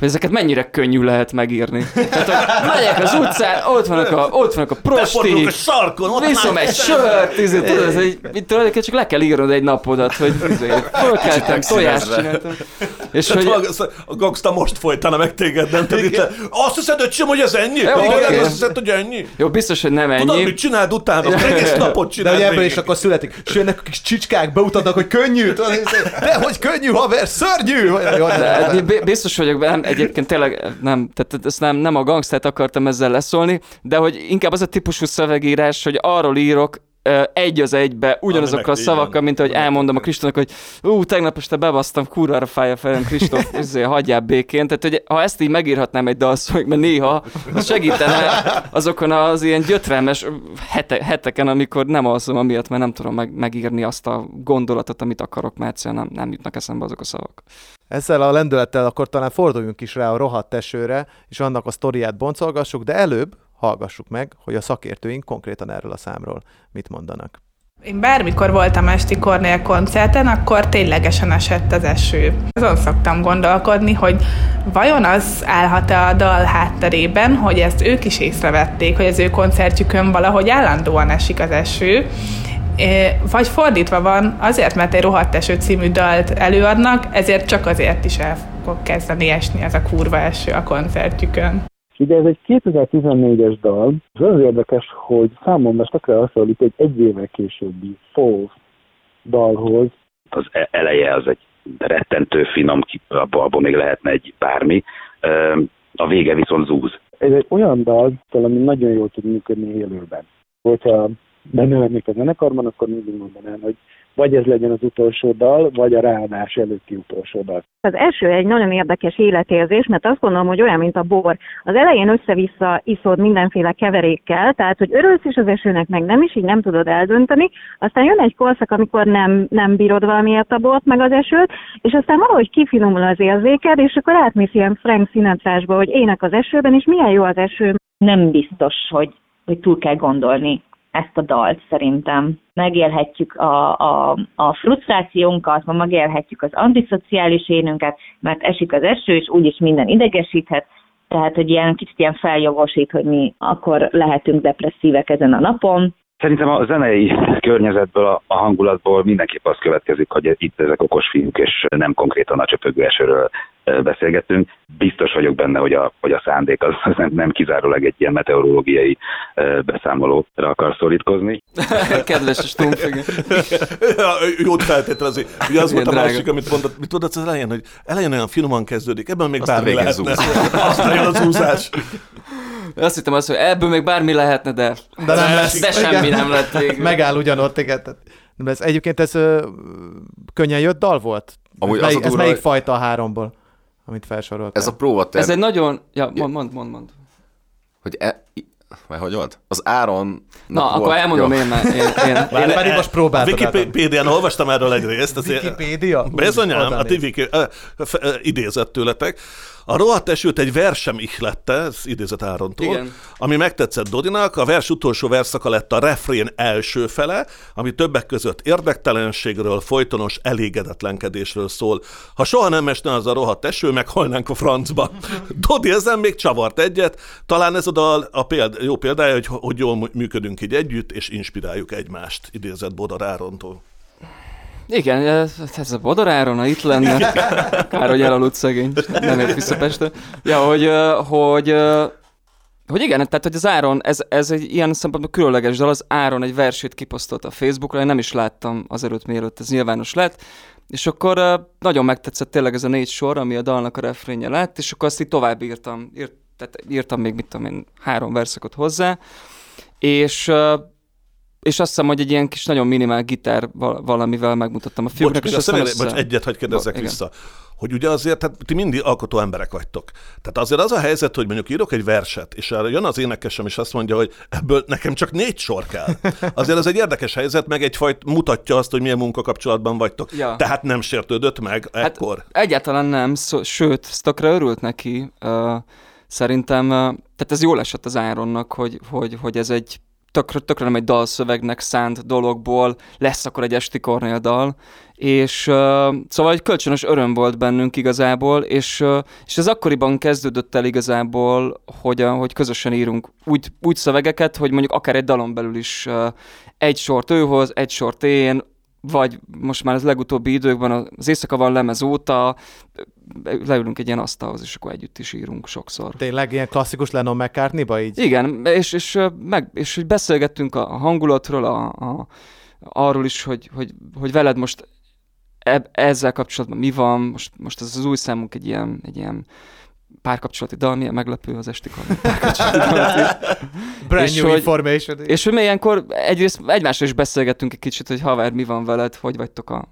hogy ezeket mennyire könnyű lehet megírni. Tehát, hogy megyek az utcán, ott vannak a, ott vannak a prostik, a sarkon, viszom egy sört, izé, tudod, ez egy, tulajdonképpen csak le kell írnod egy napodat, hogy izé, fölkeltem, tojást csináltam. És hogy... A gangsta most folytana meg téged, nem tudod, itt azt hiszed, öcsém, hogy ez ennyi? Jó, Igen, okay. azt hiszed, hogy ennyi? Jó, biztos, hogy nem ennyi. Tudod, mit csináld utána? Egész napot csináld. De ebből is akkor születik. És jönnek a kis csicskák, beutatnak, hogy könnyű. De hogy könnyű, haver, szörnyű. Biztos vagyok benne, egyébként tényleg nem, tehát ezt nem, nem a gangstert akartam ezzel leszólni, de hogy inkább az a típusú szövegírás, hogy arról írok, egy az egybe ugyanazokkal a szavakkal, mint ahogy elmondom a Kristónak, hogy ú, tegnap este bebasztam, kurvára fáj a fejem, Kristóf, ezért [laughs] hagyjál békén. Tehát, hogy ha ezt így megírhatnám egy dalszövegben néha, az segítene azokon az ilyen gyötrelmes hete, heteken, amikor nem alszom amiatt, mert nem tudom meg, megírni azt a gondolatot, amit akarok, mert egyszerűen nem, nem jutnak eszembe azok a szavak. Ezzel a lendülettel akkor talán forduljunk is rá a rohadt esőre, és annak a sztoriát boncolgassuk, de előbb hallgassuk meg, hogy a szakértőink konkrétan erről a számról mit mondanak. Én bármikor voltam esti Kornél koncerten, akkor ténylegesen esett az eső. Azon szoktam gondolkodni, hogy vajon az állhat-e a dal hátterében, hogy ezt ők is észrevették, hogy az ő koncertjükön valahogy állandóan esik az eső, vagy fordítva van, azért, mert egy rohadt eső című dalt előadnak, ezért csak azért is el fog kezdeni esni ez a kurva eső a koncertjükön. Ugye ez egy 2014-es dal, és az érdekes, hogy számomra tökre hasonlít egy egy évvel későbbi Falls dalhoz. Az e- eleje az egy rettentő finom, abból, abból még lehetne egy bármi. a vége viszont zúz. Ez egy olyan dal, ami nagyon jól tud működni élőben. Hogyha benne lennék a zenekarban, akkor mindig mondanám, hogy vagy ez legyen az utolsó dal, vagy a ráadás előtti utolsó dal. Az első egy nagyon érdekes életérzés, mert azt gondolom, hogy olyan, mint a bor. Az elején össze-vissza iszod mindenféle keverékkel, tehát, hogy örülsz is az esőnek, meg nem is, így nem tudod eldönteni. Aztán jön egy korszak, amikor nem, nem bírod valamiért a bort, meg az esőt, és aztán valahogy kifinomul az érzéked, és akkor átmész ilyen Frank Sinatra-sba, hogy ének az esőben, és milyen jó az eső. Nem biztos, hogy, hogy túl kell gondolni ezt a dalt szerintem. Megélhetjük a, a, a frusztrációnkat, ma megélhetjük az antiszociális énünket, mert esik az eső, és úgyis minden idegesíthet, tehát, hogy ilyen kicsit ilyen feljogosít, hogy mi akkor lehetünk depresszívek ezen a napon. Szerintem a zenei környezetből, a hangulatból mindenképp az következik, hogy itt ezek okos fiúk, és nem konkrétan a csöpögő esőről beszélgettünk. Biztos vagyok benne, hogy a, hogy a szándék az, az nem, nem kizárólag egy ilyen meteorológiai beszámolóra akar szorítkozni. [laughs] Kedves stumpfig. [laughs] Jót feltételezi. Ugye az volt a másik, amit mondott, mit tudod az elején, hogy elején olyan finoman kezdődik, ebben még bármi lehetne. [laughs] Aztán jön az úszás. Azt hittem azt, hogy ebből még bármi lehetne, de, De nem lesz. de semmi Igen. nem lett végül. Megáll ugyanott, igen. Ez, egyébként ez ö, könnyen jött dal volt? Amúgy ez, az melyik, a ez durva, melyik hogy- fajta a háromból, amit felsoroltál? Ez a próbaterv, Ez egy nagyon... Ja, mond, mond, mond. mond. hogy e, vagy hogy volt? Az Áron... Na, akkor elmondom én már. Én, én, [laughs] Én, én pedig most át. Wikipédián olvastam erről egy részt. azért- Wikipédia? Bizonyám, Oda a néz. TV idézett tőletek. A rohadt esőt egy versem ihlette, ez idézett Árontól, Igen. ami megtetszett Dodinak. A vers utolsó verszaka lett a refrén első fele, ami többek között érdektelenségről, folytonos elégedetlenkedésről szól. Ha soha nem esne az a rohadt eső, meghalnánk a francba. [laughs] Dodi ezen még csavart egyet. Talán ez a dal a péld, jó példája, hogy, hogy jól működünk így együtt, és inspiráljuk egymást, idézett Bodor Árontól. Igen, ez, a Bodoráron, ha itt lenne, kár, hogy elaludt szegény, nem ért vissza Pestre. Ja, hogy, hogy, hogy igen, tehát hogy az Áron, ez, ez egy ilyen szempontból különleges dal, az Áron egy versét kiposztolt a Facebookra, én nem is láttam azelőtt, mielőtt ez nyilvános lett, és akkor nagyon megtetszett tényleg ez a négy sor, ami a dalnak a refrénje lett, és akkor azt így tovább írtam, írt, tehát írtam még, mit tudom én, három verszakot hozzá, és és azt hiszem, hogy egy ilyen kis nagyon minimál gitár val- valamivel megmutattam a Bocs, fiúknak, és aztán azt bocs, egyet hagy kérdezzek Igen. vissza. Hogy ugye azért, tehát ti mindig alkotó emberek vagytok. Tehát azért az a helyzet, hogy mondjuk írok egy verset, és erre jön az énekesem, és azt mondja, hogy ebből nekem csak négy sor kell. Azért ez egy érdekes helyzet, meg egyfajt mutatja azt, hogy milyen munkakapcsolatban vagytok. Ja. Tehát nem sértődött meg Hát ekkor. egyáltalán nem, szó, sőt, Stockra örült neki. Uh, szerintem, uh, tehát ez jól esett az Áronnak, hogy, hogy, hogy ez egy tökre, tökre nem egy dalszövegnek szánt dologból lesz akkor egy esti Kornél dal, és uh, szóval egy kölcsönös öröm volt bennünk igazából, és, uh, és ez akkoriban kezdődött el igazából, hogy, uh, hogy közösen írunk úgy, úgy szövegeket, hogy mondjuk akár egy dalon belül is uh, egy sort ő hoz, egy sort én, vagy most már az legutóbbi időkben az éjszaka van lemez óta, leülünk egy ilyen asztalhoz, és akkor együtt is írunk sokszor. Tényleg ilyen klasszikus Lennon McCartney-ba így? Igen, és, és, meg, és hogy beszélgettünk a hangulatról, a, a, arról is, hogy, hogy, hogy veled most eb, ezzel kapcsolatban mi van, most, most ez az új számunk egy ilyen, egy ilyen párkapcsolati dal, milyen meglepő az esti. [laughs] Brand És new hogy- information. És hogy mi ilyenkor egyrészt egymásra is beszélgettünk egy kicsit, hogy haver, mi van veled, hogy vagytok a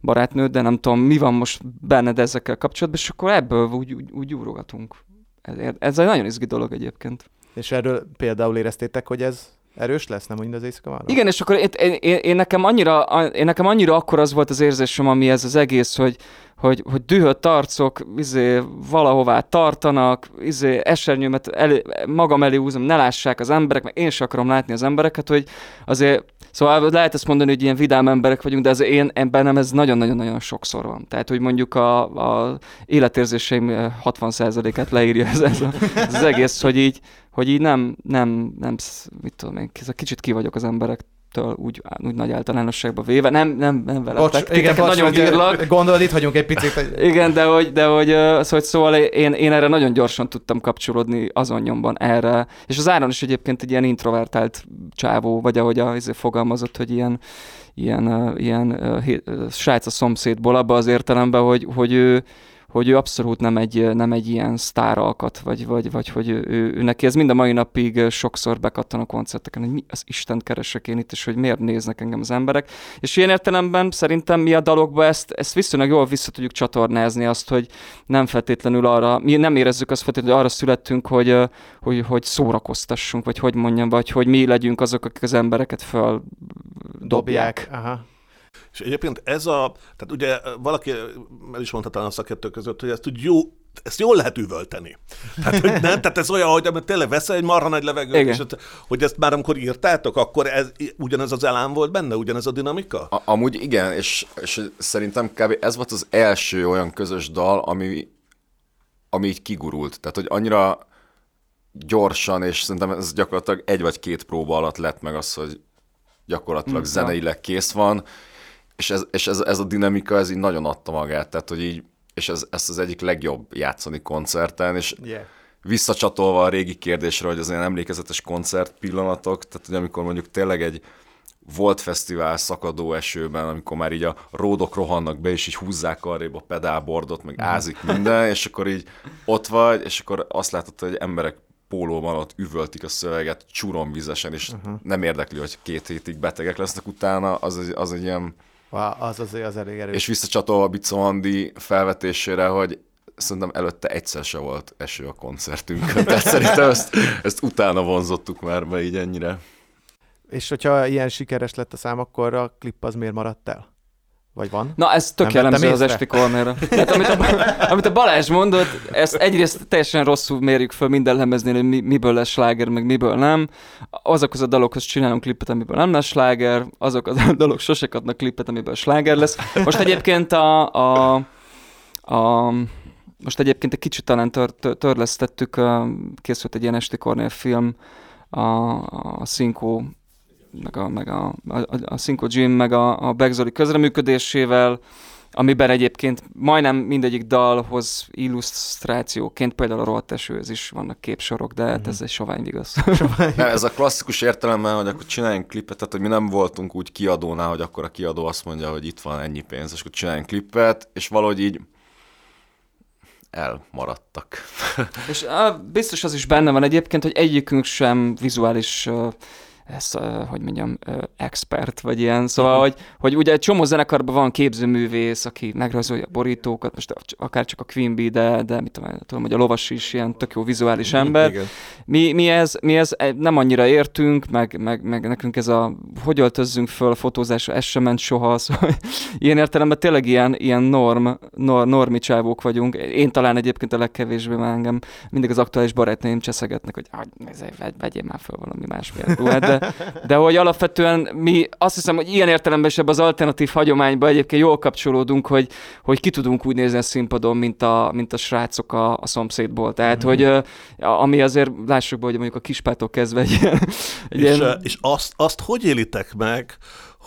barátnőd, de nem tudom, mi van most benned ezekkel kapcsolatban, és akkor ebből úgy, úgy, úgy úrogatunk. Ez, ez egy nagyon izgi dolog egyébként. És erről például éreztétek, hogy ez erős lesz, nem úgy az éjszaka van? Igen, és akkor én, én, én, nekem annyira, én nekem annyira akkor az volt az érzésem, ami ez az egész, hogy, hogy, hogy dühött arcok izé, valahová tartanak, izé, esernyőmet elé, magam elé húzom, ne lássák az emberek, meg én sem akarom látni az embereket, hogy azért, szóval lehet ezt mondani, hogy ilyen vidám emberek vagyunk, de ez én, bennem ez nagyon-nagyon-nagyon sokszor van. Tehát, hogy mondjuk a, a életérzéseim eh, 60%-át leírja ez, ez, a, ez az egész, hogy így, hogy így nem, nem, nem, mit tudom én, kicsit ki vagyok az emberektől úgy, úgy nagy általánosságban véve. Nem, nem, nem veletek. Bocs, igen, bocs, nagyon hogy, bírlak. Gondolod, itt hagyunk egy picit. Hogy... [laughs] Igen, de hogy, de hogy ö, szóval, szóval én, én erre nagyon gyorsan tudtam kapcsolódni azon nyomban erre. És az Áron is egyébként egy ilyen introvertált csávó, vagy ahogy a, izé fogalmazott, hogy ilyen, ilyen, ilyen srác a szomszédból, abba az értelemben, hogy, hogy ő, hogy ő abszolút nem egy, nem egy ilyen sztáralkat, vagy, vagy, vagy hogy ő, ő, ő, neki ez mind a mai napig sokszor bekattan a koncerteken, hogy mi az Isten keresek én itt, és hogy miért néznek engem az emberek. És ilyen értelemben szerintem mi a dalokba ezt, ezt viszonylag jól vissza tudjuk csatornázni azt, hogy nem feltétlenül arra, mi nem érezzük azt feltétlenül, hogy arra születtünk, hogy, hogy, hogy szórakoztassunk, vagy hogy mondjam, vagy hogy mi legyünk azok, akik az embereket föl dobják. Aha. És egyébként ez a, tehát ugye valaki el is mondta talán a szakértők között, hogy ezt úgy jó, ezt jól lehet üvölteni. [laughs] Tehát, hogy nem, tehát ez olyan, hogy amit tényleg veszel egy marha nagy levegőt, Igen. és ott- hogy ezt már amikor írtátok, akkor ez, ugyanez az elám volt benne, ugyanez a dinamika? A, amúgy igen, és, és szerintem kb. ez volt az első olyan közös dal, ami, ami így kigurult. Tehát, hogy annyira gyorsan, és szerintem ez gyakorlatilag egy vagy két próba alatt lett meg az, hogy gyakorlatilag Mm, zeneileg kész van, és, ez, és ez, ez a dinamika, ez így nagyon adta magát, tehát, hogy így, és ez, ez az egyik legjobb játszani koncerten, és Yeah. visszacsatolva a régi kérdésre, hogy az ilyen emlékezetes koncert pillanatok, tehát hogy amikor mondjuk tényleg egy volt fesztivál szakadó esőben, amikor már így a ródok rohannak be, és így húzzák arrébb a pedálbordot, meg ázik minden, és akkor így ott vagy, és akkor azt látod, hogy emberek pólóban ott üvöltik a szöveget csuromvizesen, és uh-huh. nem érdekli, hogy két hétig betegek lesznek utána, az az egy ilyen Wow, az azért az elég erős. és visszacsatolva Bicó Andi felvetésére, hogy szerintem előtte egyszer se volt eső a koncertünkön. Tehát szerintem ezt, ezt utána vonzottuk már be így ennyire. És hogyha ilyen sikeres lett a szám, akkor a klip az miért maradt el? Vagy van? Na, ez tök Nem jellemző az esti kornéra. Tehát amit a, [laughs] amit a Balázs mondott, ezt egyrészt teljesen rosszul mérjük föl minden lemeznél, hogy mi, miből lesz sláger, meg miből nem. Azokhoz a dalokhoz csinálunk klipet, amiből nem lesz sláger, azok a [laughs] dalok sose kapnak klipet, amiből sláger lesz. Most egyébként a, a, a most egyébként egy kicsit talán tör, tör, törlesztettük, készült egy ilyen esti kornél film, a, a Cinco meg a, meg a, a, a Cinco Jim, meg a, a Begzoli közreműködésével, amiben egyébként majdnem mindegyik dalhoz illusztrációként, például a rohadt esőhöz is vannak képsorok, de hát ez egy [laughs] sovány. Nem, ez a klasszikus értelemben, hogy akkor csináljunk klipet, tehát hogy mi nem voltunk úgy kiadónál, hogy akkor a kiadó azt mondja, hogy itt van ennyi pénz, és akkor csináljunk klipet, és valahogy így elmaradtak. És á, biztos az is benne van egyébként, hogy egyikünk sem vizuális uh, ez, hogy mondjam, expert, vagy ilyen. Szóval, Mhm. hogy, hogy ugye egy csomó zenekarban van képzőművész, aki megrajzolja a borítókat, most akár csak a Queen Bee, de, de mit tudom, tudom, hogy a lovas is ilyen tök jó vizuális ember. Igen. Mi, mi, ez, mi ez eh, nem annyira értünk, meg, meg, meg nekünk ez a hogy öltözzünk föl a fotózásra, ez sem ment soha, [laughs] szóval ilyen értelemben tényleg ilyen, ilyen norm, nor, normi csávók vagyunk. Én talán egyébként a legkevésbé, mert engem mindig az aktuális barátnőim cseszegetnek, hogy "Ah, vegyél már föl valami más ruhát, de, de hogy alapvetően mi azt hiszem, hogy ilyen értelemben is ebben az alternatív hagyományban egyébként jól kapcsolódunk, hogy, hogy ki tudunk úgy nézni a színpadon, mint a, mint a srácok a, a szomszédból. Tehát, hogy ö, ami azért lássuk be, hogy mondjuk a kispától kezdve egy ilyen, egy És, ilyen és azt, azt hogy élitek meg,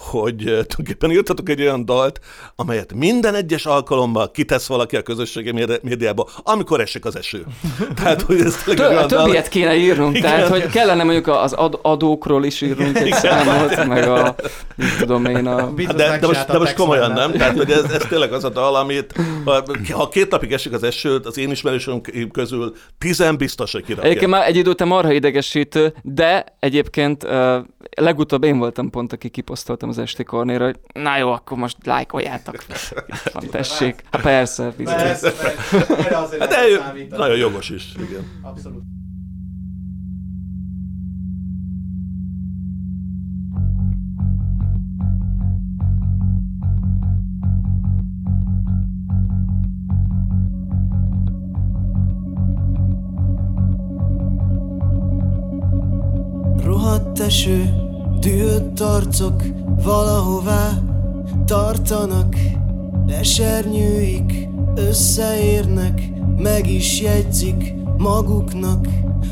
hogy tulajdonképpen írtatok egy olyan dalt, amelyet minden egyes alkalommal kitesz valaki a közösségi médi- médiába, amikor esik az eső. [laughs] Tehát, hogy ez Tö- olyan dal, többiet kéne írnunk, Igen. tehát hogy kellene mondjuk az ad- adókról is írnunk egy számot, meg a, mit tudom én, a... De, de, most, de most komolyan nem, tehát hogy ez, ez tényleg az a dal, amit ha, ha két napig esik az eső, az én ismerősöm közül tizen biztos, hogy kirakja. Egyébként már egy idő után marha idegesítő, de egyébként uh, legutóbb én voltam pont, aki kiposztoltam az esti kornéra, hogy na jó, akkor most lájkoljátok. Itt [laughs] van, tessék. Hát persze, bizony. Hát de nagyon jogos is, igen. Abszolút. Rohadt eső, dühött arcok valahová tartanak Esernyőik összeérnek, meg is jegyzik maguknak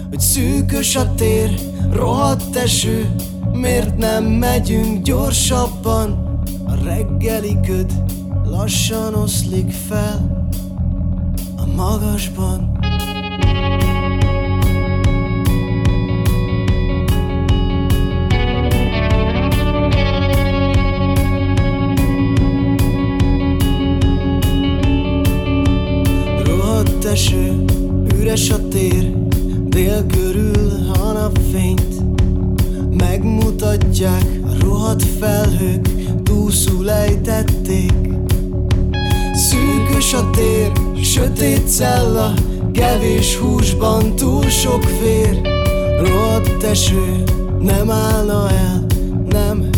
Hogy szűkös a tér, rohadt eső, miért nem megyünk gyorsabban? A reggeli köd lassan oszlik fel a magasban Megmutatják a rohadt felhők Túlszul ejtették. Szűkös a tér, sötét cella Kevés húsban túl sok vér. Rohadt eső, nem állna el Nem,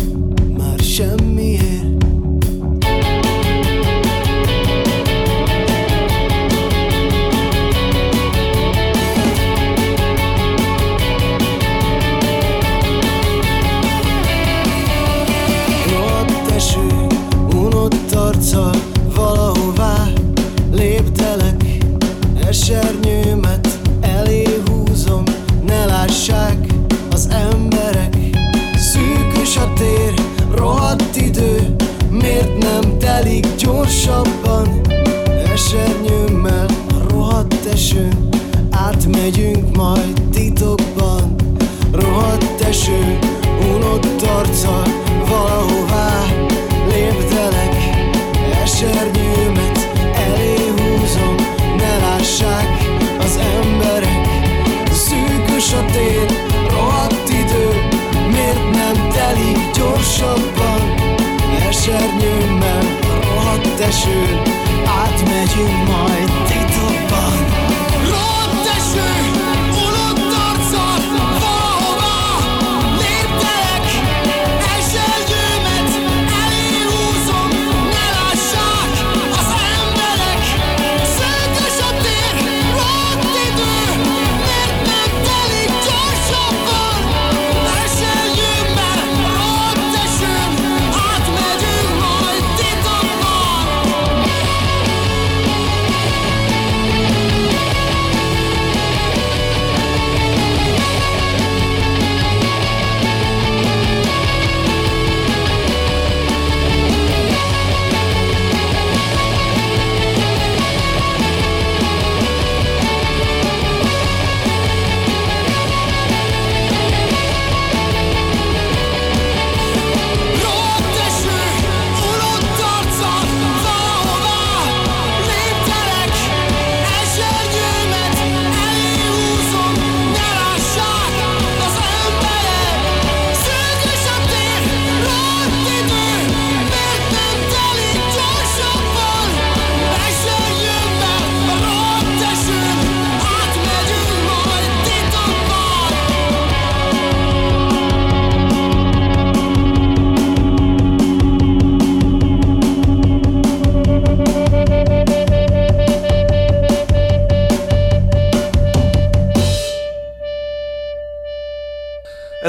esőn Átmegyünk majd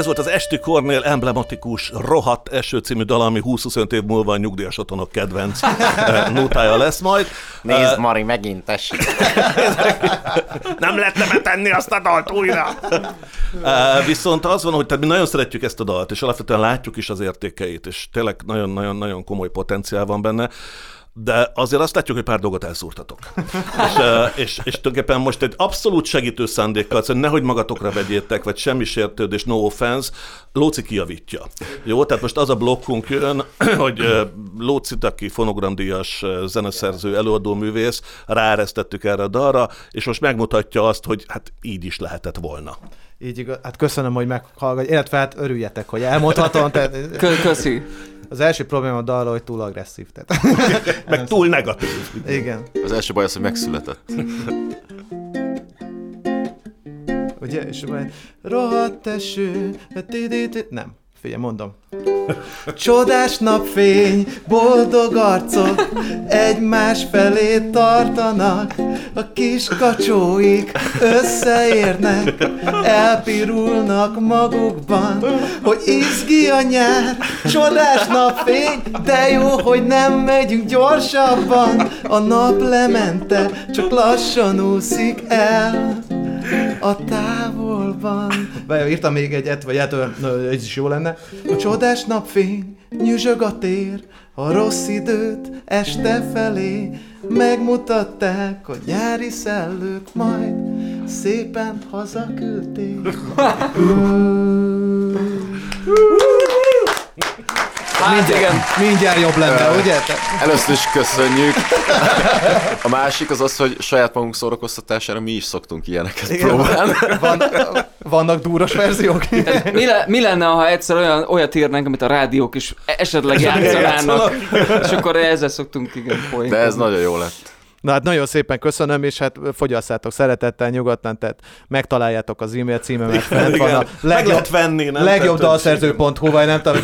Ez volt az Esti Kornél emblematikus Rohadt Eső című dal, ami 20-25 év múlva a nyugdíjas otthonok kedvenc [laughs] eh, nótája lesz majd. Nézd, Mari, megint tessék. [laughs] Nem lehetne betenni azt a dalt újra. Uh, viszont az van, hogy tehát mi nagyon szeretjük ezt a dalt, és alapvetően látjuk is az értékeit, és tényleg nagyon-nagyon-nagyon komoly potenciál van benne, de azért azt látjuk, hogy pár dolgot elszúrtatok. és, és, és tulajdonképpen most egy abszolút segítő szándékkal, szóval nehogy magatokra vegyétek, vagy semmi sértődés, no offense, Lóci kijavítja. Jó, tehát most az a blokkunk jön, [clears throat] hogy Lócit, aki fonogramdíjas zeneszerző, előadóművész, ráeresztettük erre a dalra, és most megmutatja azt, hogy hát így is lehetett volna. Így igaz, hát köszönöm, hogy meghallgatj, illetve hát örüljetek, hogy elmondhatom. Tehát, Kö- köszi. Az első probléma a dal, hogy túl agresszív. Tehát. [laughs] Meg túl negatív. Igen. Az első baj az, hogy megszületett. Ugye, és majd rohadt eső, nem, figyelj, mondom. Csodás napfény, boldog arcok egymás felé tartanak, a kis kacsóik összeérnek, elpirulnak magukban, hogy izgi a nyár, csodás napfény, de jó, hogy nem megyünk gyorsabban, a nap lemente, csak lassan úszik el a távolban. Írtam még egyet, vagy hát ez is jó lenne. A csodás napfény, nyüzsög a tér, a rossz időt este felé megmutatták a nyári szellők, majd szépen hazaküldték. [laughs] Hát mindjárt, igen. mindjárt jobb lenne, ugye? Te- Először is köszönjük. A másik az az, hogy saját magunk szórakoztatására mi is szoktunk ilyeneket Igen. próbálni. Van, vannak dúros verziók? Mi, le, mi lenne, ha egyszer olyan, olyat írnánk, amit a rádiók is esetleg játszanának, és akkor ezzel szoktunk igen De poénkodni. ez nagyon jó lett. Na hát nagyon szépen köszönöm, és hát fogyasszátok szeretettel, nyugodtan, tehát megtaláljátok az e-mail címemet, fent van a Igen. Meg lehet venni, nem? legjobb dalszerző.hu, vagy nem tudom,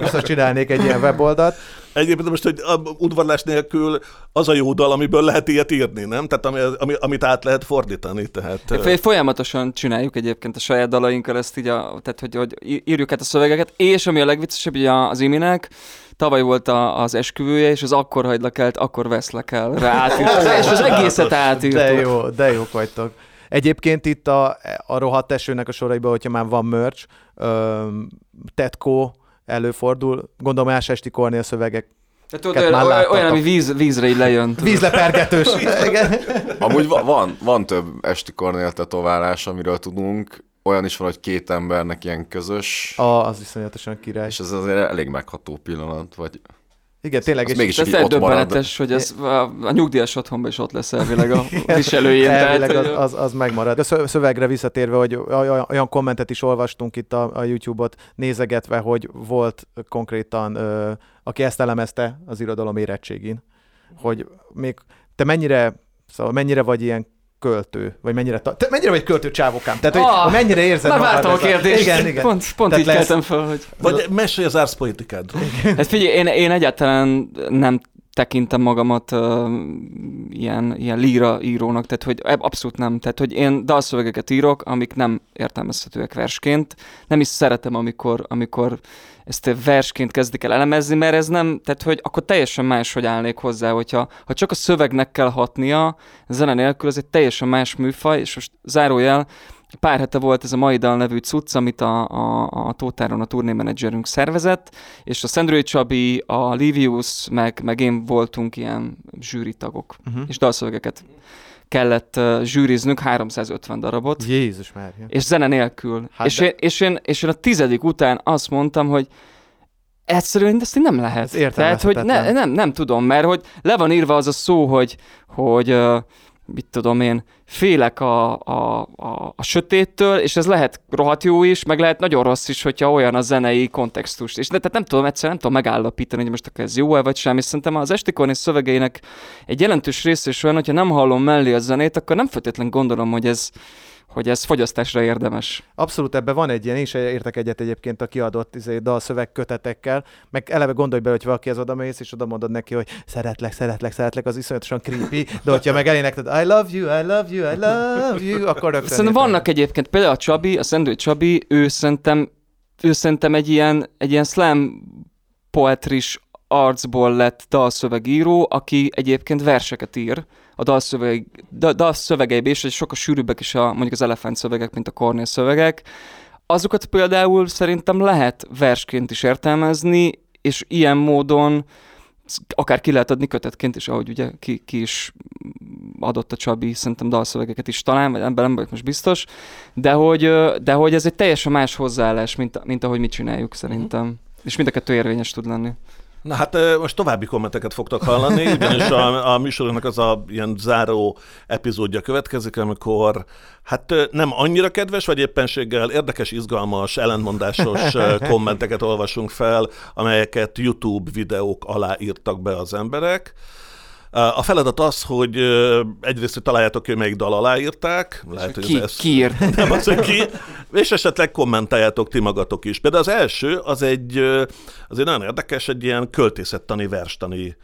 biztos csinálnék egy ilyen weboldalt. Egyébként most, hogy a udvarlás nélkül az a jó dal, amiből lehet ilyet írni, nem? Tehát ami, ami, amit át lehet fordítani. Tehát, Folyamatosan csináljuk egyébként a saját dalainkkal ezt így, a, tehát hogy, hogy írjuk át a szövegeket, és ami a legviccesebb, ugye az Iminek, tavaly volt a, az esküvője, és az akkor hagylak el, akkor veszlek el rá [laughs] és az egészet átírtuk. De jó, de jók vagytok. Egyébként itt a, a rohadt esőnek a soraiban, hogyha már van merch, öm, Tetco előfordul, gondolom más esti Kornél szövegek. Tehát tudod, olyan, olyan, olyan, ami víz, vízre így lejön. tudod. Vízlepergetős. [laughs] Igen. Amúgy va- van, van több esti kornél tetoválás, amiről tudunk. Olyan is van, hogy két embernek ilyen közös, A, az iszonyatosan király. és ez azért elég megható pillanat, vagy Igen, tényleg. az és- mégis Ez döbbenetes, hogy ez a, a nyugdíjas otthonban is ott lesz elvileg a [laughs] viselőjén. Elvileg tehát, az, az, az megmarad. A szö- szövegre visszatérve, hogy olyan olyan kommentet is olvastunk itt a, a YouTube-ot nézegetve, hogy volt konkrétan, ö, aki ezt elemezte az irodalom érettségén, hogy még te mennyire, szóval mennyire vagy ilyen költő, vagy mennyire, ta- te mennyire vagy költő csávokám? Tehát, hogy, Ah, mennyire érzed Már magad vártam a kérdést. Igen, igen. Pont, pont Tehát így lesz- keltem fel, hogy... Vagy mesélj az árszpoetikádról. Hát figyelj, én, én egyáltalán nem tekintem magamat uh, ilyen, ilyen líra írónak, tehát hogy eb- abszolút nem. Tehát, hogy én dalszövegeket írok, amik nem értelmezhetőek versként. Nem is szeretem, amikor, amikor ezt versként kezdik el elemezni, mert ez nem, tehát hogy akkor teljesen más, hogy állnék hozzá, hogyha ha csak a szövegnek kell hatnia, zene nélkül, ez egy teljesen más műfaj, és most zárójel, Pár hete volt ez a Mai Dal nevű cucc, amit a, a, a Tótáron a turnémenedzserünk szervezett, és a Szendrői Csabi, a Livius, meg, meg én voltunk ilyen zsűritagok, uh-huh. és dalszövegeket kellett uh, zsűriznünk, 350 darabot, Jézus már. és zene nélkül. Hát és, de- én, és, én, és én a tizedik után azt mondtam, hogy egyszerűen ezt így nem lehet. Ez Tehát, hogy ne, nem, nem tudom, mert hogy le van írva az a szó, hogy, hogy uh, mit tudom én, félek a, a, a, a sötéttől, és ez lehet rohadt jó is, meg lehet nagyon rossz is, hogyha olyan a zenei kontextust. És de, tehát nem tudom, egyszerűen nem tudom megállapítani, hogy most akkor ez jó-e vagy sem, és szerintem az Esti Kornél szövegeinek egy jelentős része is olyan, hogyha nem hallom mellé a zenét, akkor nem feltétlenül gondolom, hogy ez, hogy ez fogyasztásra érdemes. Abszolút ebben van egy ilyen, én is értek egyet egyébként a kiadott izé, dalszöveg kötetekkel, meg eleve gondolj bele, hogy valaki az oda mész, és oda mondod neki, hogy szeretlek, szeretlek, szeretlek, az iszonyatosan creepy, de hogyha meg elénekled, I love you, I love you, I love you, akkor rögtön Szerintem vannak egyébként, például a Csabi, a Szendő Csabi, ő szerintem, ő szerintem egy ilyen, egy ilyen slam poetris arcból lett dalszövegíró, aki egyébként verseket ír a dalszöveg, da, dalszövegeiben is, és sokkal sűrűbbek is a, mondjuk az elefánt szövegek, mint a Kornél szövegek. Azokat például szerintem lehet versként is értelmezni, és ilyen módon akár ki lehet adni kötetként is, ahogy ugye ki, ki is adott a Csabi, szerintem dalszövegeket is talán, vagy ebben nem vagyok most biztos, de hogy, de hogy ez egy teljesen más hozzáállás, mint, mint ahogy mi csináljuk szerintem. És mind a kettő érvényes tud lenni. Na hát most további kommenteket fogtok hallani, ugyanis a, a műsorunknak az a ilyen záró epizódja következik, amikor hát nem annyira kedves, vagy éppenséggel érdekes, izgalmas, ellentmondásos [laughs] kommenteket olvasunk fel, amelyeket YouTube videók alá írtak be az emberek. A feladat az, hogy egyrészt, hogy találjátok ki, hogy melyik dal alá írták. Lehet, hogy Ki, ez- ki írt? [laughs] nem az, hogy ki, és esetleg kommentáljátok ti magatok is. Például az első, az egy, az egy nagyon érdekes, egy ilyen költészettani, verstani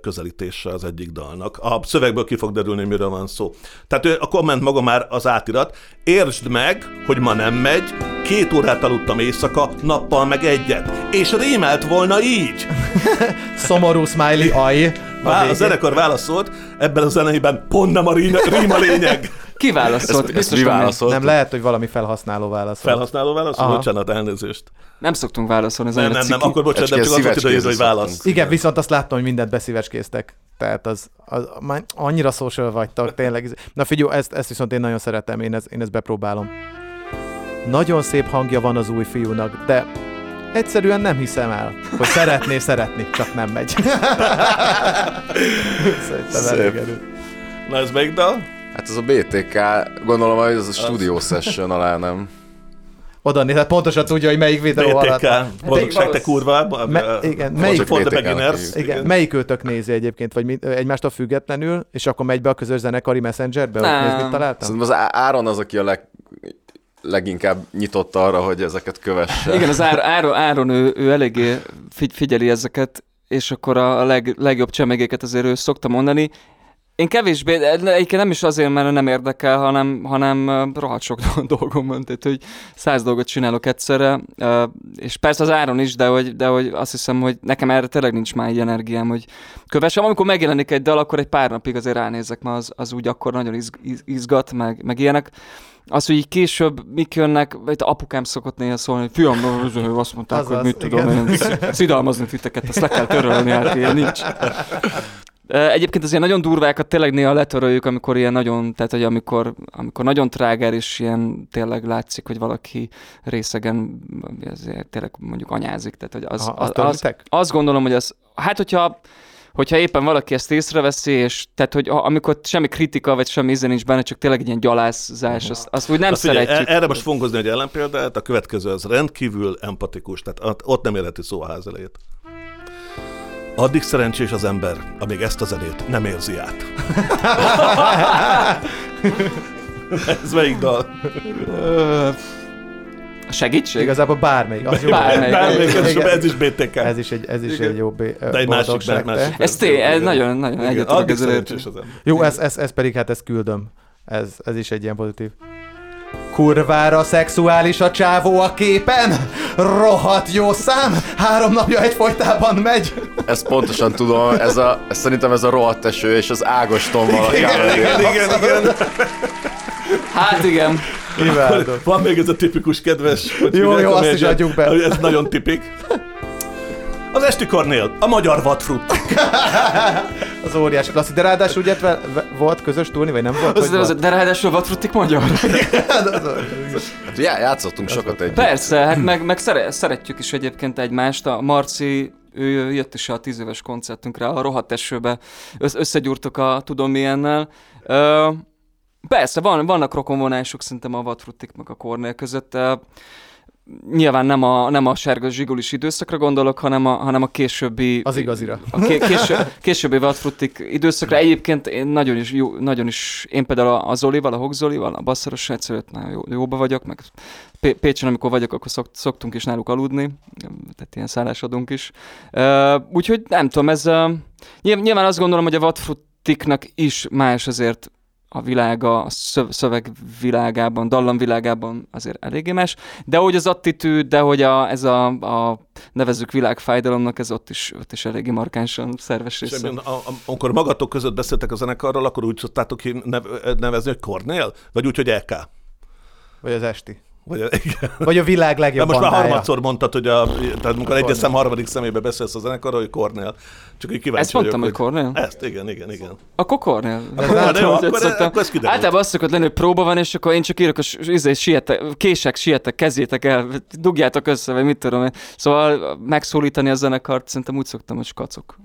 közelítése az egyik dalnak. A szövegből ki fog derülni, miről van szó. Tehát a komment maga már az átirat. Értsd meg, hogy ma nem megy, két órát aludtam éjszaka, nappal meg egyet. És rímelt volna így. [laughs] Szomorú smiley, aj. Vá- a zenekar válaszolt, ebben a zeneiben pont nem a rím, rím a lényeg. [laughs] Ki válaszolt? Ezt, ezt mi válaszoltuk? Nem lehet, hogy valami felhasználó válaszol. Felhasználó válasz? Aha. Bocsánat, elnézést. Nem szoktunk válaszolni, ez Nem, nem, nem, akkor bocsánat, nem csak az volt ide, szívecskézre hogy válasz. Igen, viszont azt láttam, hogy mindent beszívecskéztek. Tehát az, az, már annyira social vagytok, tényleg. Na figyelj, ezt, ezt viszont én nagyon szeretem, én, ez, én ezt bepróbálom. Nagyon szép hangja van az új fiúnak, de Egyszerűen nem hiszem el, hogy szeretné szeretni, csak nem megy. Szerintem Szép. elég erő. Na ez melyik dal? Hát ez a BTK, gondolom, hogy ez a studio session alá, nem? Oda néz, hát pontosan tudja, hogy melyik videó alatt. BTK, boldogság te kurva. Me- igen, melyik, for the beginners. igen, melyik őtök nézi egyébként, vagy mi, egymástól függetlenül, és akkor megy be a közös zenekari messengerbe, hogy nézd, mit találtam? Szerintem az Áron az, aki a leg, leginkább nyitott arra, hogy ezeket kövesse. Igen, az Áron, Áron, Áron ő, ő eléggé figy- figyeli ezeket, és akkor a leg, legjobb csemegéket azért ő szokta mondani. Én kevésbé, egyébként nem is azért, mert nem érdekel, hanem, hanem rohadt sok [laughs] dolgom van, tehát hogy száz dolgot csinálok egyszerre, és persze az áron is, de hogy, de hogy azt hiszem, hogy nekem erre tényleg nincs már egy energiám, hogy kövessem. Amikor megjelenik egy dal, akkor egy pár napig azért ránézek, mert az, az úgy akkor nagyon izg, iz- izgat, meg, meg ilyenek. Az, hogy így később mik jönnek, vagy apukám szokott néha szólni, hogy fiam, ő azt mondták, Azaz, hogy mit tudom igen. én, szidalmazni titeket, ezt le kell törölni, hát ilyen nincs. Egyébként az ilyen nagyon durvákat tényleg néha letöröljük, amikor ilyen nagyon, tehát hogy amikor, amikor nagyon tráger és ilyen tényleg látszik, hogy valaki részegen ezért tényleg mondjuk anyázik. Tehát, hogy az, Aha, az, azt az, azt gondolom, hogy az, hát hogyha hogyha éppen valaki ezt észreveszi, és tehát, hogy a- amikor semmi kritika, vagy semmi íze nincs benne, csak tényleg egy ilyen gyalázzás, azt, azt úgy nem Azt figyelj, szeretjük. e- erre most fogunk hozni egy ellenpéldát, a következő az rendkívül empatikus, tehát ott- ott nem érheti szó a ház elejét. Addig szerencsés az ember, amíg ezt a zenét nem érzi át. [laughs] [laughs] Ez melyik dal? Ö, Segítség? Igazából bármelyik. Az jó. Bármelyik. Bármelyik, ez, Igen. ez is BTK. Ez is egy, ez is Igen. egy jó bé- De egy másik, te. másik. Ez té, ez nagyon, nagyon Igen, egyet tudok Addig ezzel szerencsés érteni. az ember. Jó, ez, ez, ez pedig hát ezt küldöm. Ez, ez is egy ilyen pozitív. Kurvára szexuális a csávó a képen, rohadt jó szám, három napja egyfolytában megy. Ezt pontosan tudom, ez a, szerintem ez a rohadt eső és az Ágoston valaki. Igen, igen, igen. Hát igen. Imádom. Van még ez a tipikus kedves... hogy Jó, jó, azt is adjuk be. Ez nagyon tipik. Az Esti Kornél, a magyar vadfrutt. Az óriási klasszik. De ráadásul ugye volt közös túlni, vagy nem volt? Az, az, de ráadásul vadfrutik magyar. Hát já, játszottunk sokat együtt. Persze, hát meg, meg szere, szeretjük is egyébként egymást. A Marci, ő jött is a tíz éves koncertünkre, a rohadt esőbe össz, összegyúrtok a tudom milyennel. Ö, persze, van, vannak rokonvonások szerintem a vadfrutik meg a Kornél között. Nyilván nem a, nem a sárga zsigulis időszakra gondolok, hanem a, hanem a későbbi... Az igazira. A ké, késő, későbbi vadfrutik időszakra. Egyébként én nagyon is, jó, nagyon is én például a Zolival, a Hogzolival, a basszaros sráccal nagyon jó, jóba vagyok, meg P- Pécsen, amikor vagyok, akkor szok, szoktunk is náluk aludni, tehát ilyen szállásadunk is. Uh, úgyhogy nem tudom, ez uh, nyilván, azt gondolom, hogy a vadfrutiknak is más azért a világa, a szöv- szövegvilágában, dallamvilágában azért eléggé más, de hogy az attitűd, de hogy a, ez a, a nevezük világfájdalomnak, ez ott is, ott is eléggé markánsan szerves És része. ebben, a- a- amikor magatok között beszéltek a zenekarról, akkor úgy szoktátok ki nev- nevezni, hogy Kornél? Vagy úgy, hogy EK? Vagy az esti. Vagy, igen. Vagy a világ De legjobb most már bandája. harmadszor mondtad, hogy a, tehát amikor egyes szem harmadik szemébe beszélsz a zenekarról, hogy Kornél. Csak így kíváncsi Ezt mondtam, hogy vagyok, Kornél? Ezt, igen, igen, igen. Akkor Kornél. Akkor jó, akkor- akkor ez kiderült. Általában azt szokott lenni, hogy próba van, és akkor én csak írok, hogy izé, sietek, kések, sietek, kezétek el, dugjátok össze, vagy mit tudom én. Szóval megszólítani a zenekart, szerintem úgy szoktam, hogy skacok.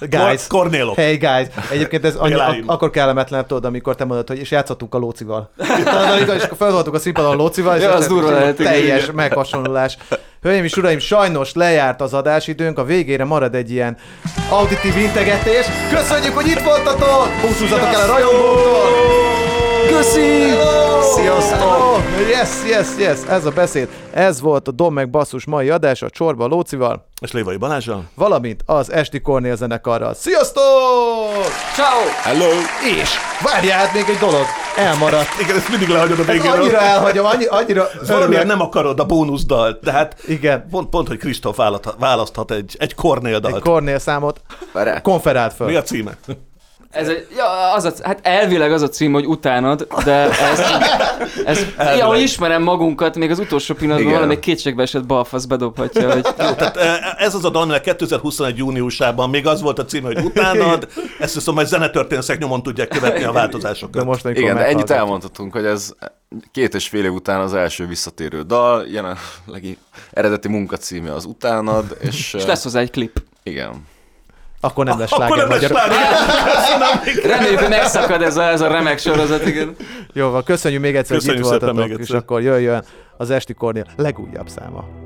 [laughs] Guys. Kornélok. Hey guys. Egyébként ez annyi, ak- akkor kellemetlen, tudod, amikor te mondod, hogy és játszottunk a lócival. Tudod, amikor- és akkor fel voltunk a színpadon a lócival, és Ja, az ez- durva lehet, teljes meghasonlulás. Hölgyeim és uraim, sajnos lejárt az adásidőnk, a végére marad egy ilyen auditív integetés. Köszönjük, hogy itt voltatok! Búcsúzzatok el a rajongóktól! Köszi! Sziasztok! Yes, yes, yes, ez a beszéd. Ez volt a Dom meg Basszus mai adása, Csorba a Lócival, És Lévai Balázsral? valamint az Esti Kornél zenekarral. Sziasztok! Ciao! Hello! És várjál, hát még egy dolog, elmaradt. [laughs] Igen, ezt mindig lehagyod a Ez végére. annyira elhagyom, annyi, annyira valamiért nem akarod a bónuszdalt, de hát Igen, pont, pont hogy Kristóf választhat, egy, egy Kornél egy dalt. Kornél számot konferált föl. Mi a címe? Ez egy, ja, az a, hát elvileg az a cím, hogy utánad, de ez, Ez, Elvileg. ja, hogy ismerem magunkat, még az utolsó pillanatban Igen. valami kétségbe esett balfasz bedobhatja, hogy Jó, tehát eh, ez az a dal, aminek 2021 júniusában még az volt a címe, hogy utánad, ezt viszont majd zenetörténészek nyomon tudják követni a változásokat. De most, Igen, de ennyit elmondhatunk, hogy ez két és fél év után az első visszatérő dal, jelenlegi eredeti munkacíme az Utánad, és, és lesz hozzá egy klip. igen. Akkor nem lesz Akkor sláger nem lesz sláger. Reméljük, hogy megszakad ez a, ez a remek sorozat, igen. Jó, van, köszönjük még egyszer, Köszönjük hogy itt voltatok, és akkor jöjjön az Esti Kornél legújabb száma.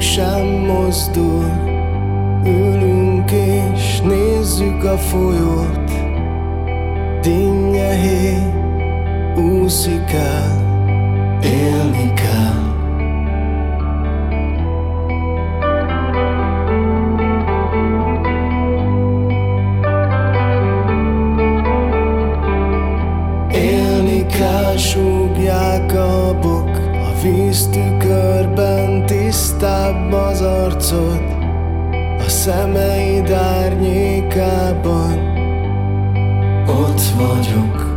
Egyikünk sem mozdul. Ülünk és nézzük a folyót. Dinnye úszik el Élni kell szemeid árnyékában. Ott vagyok.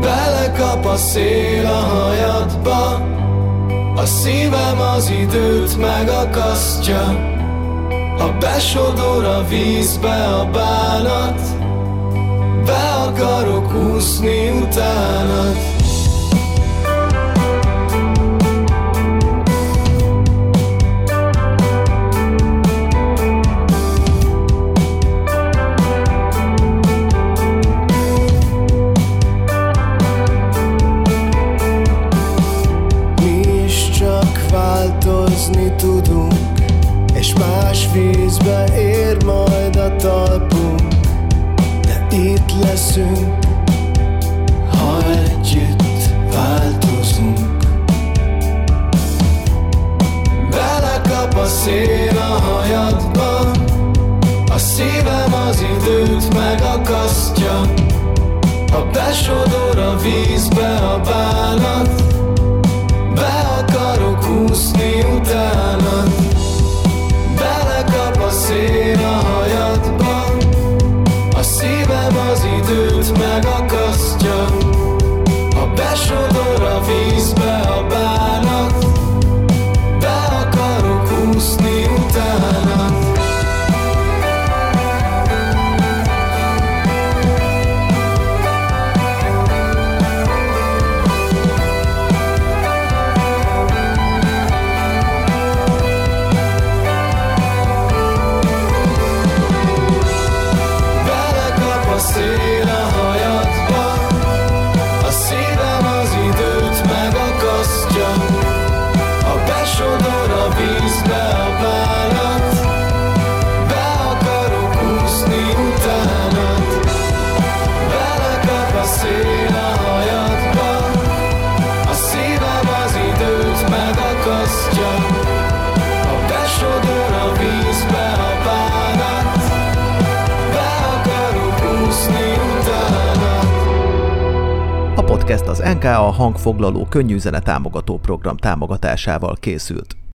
Belekap a szél a hajadba A szívem az időt megakasztja. Ha besodor a vízbe a bánat be akarok úszni utánad könnyű zene támogató program támogatásával készült.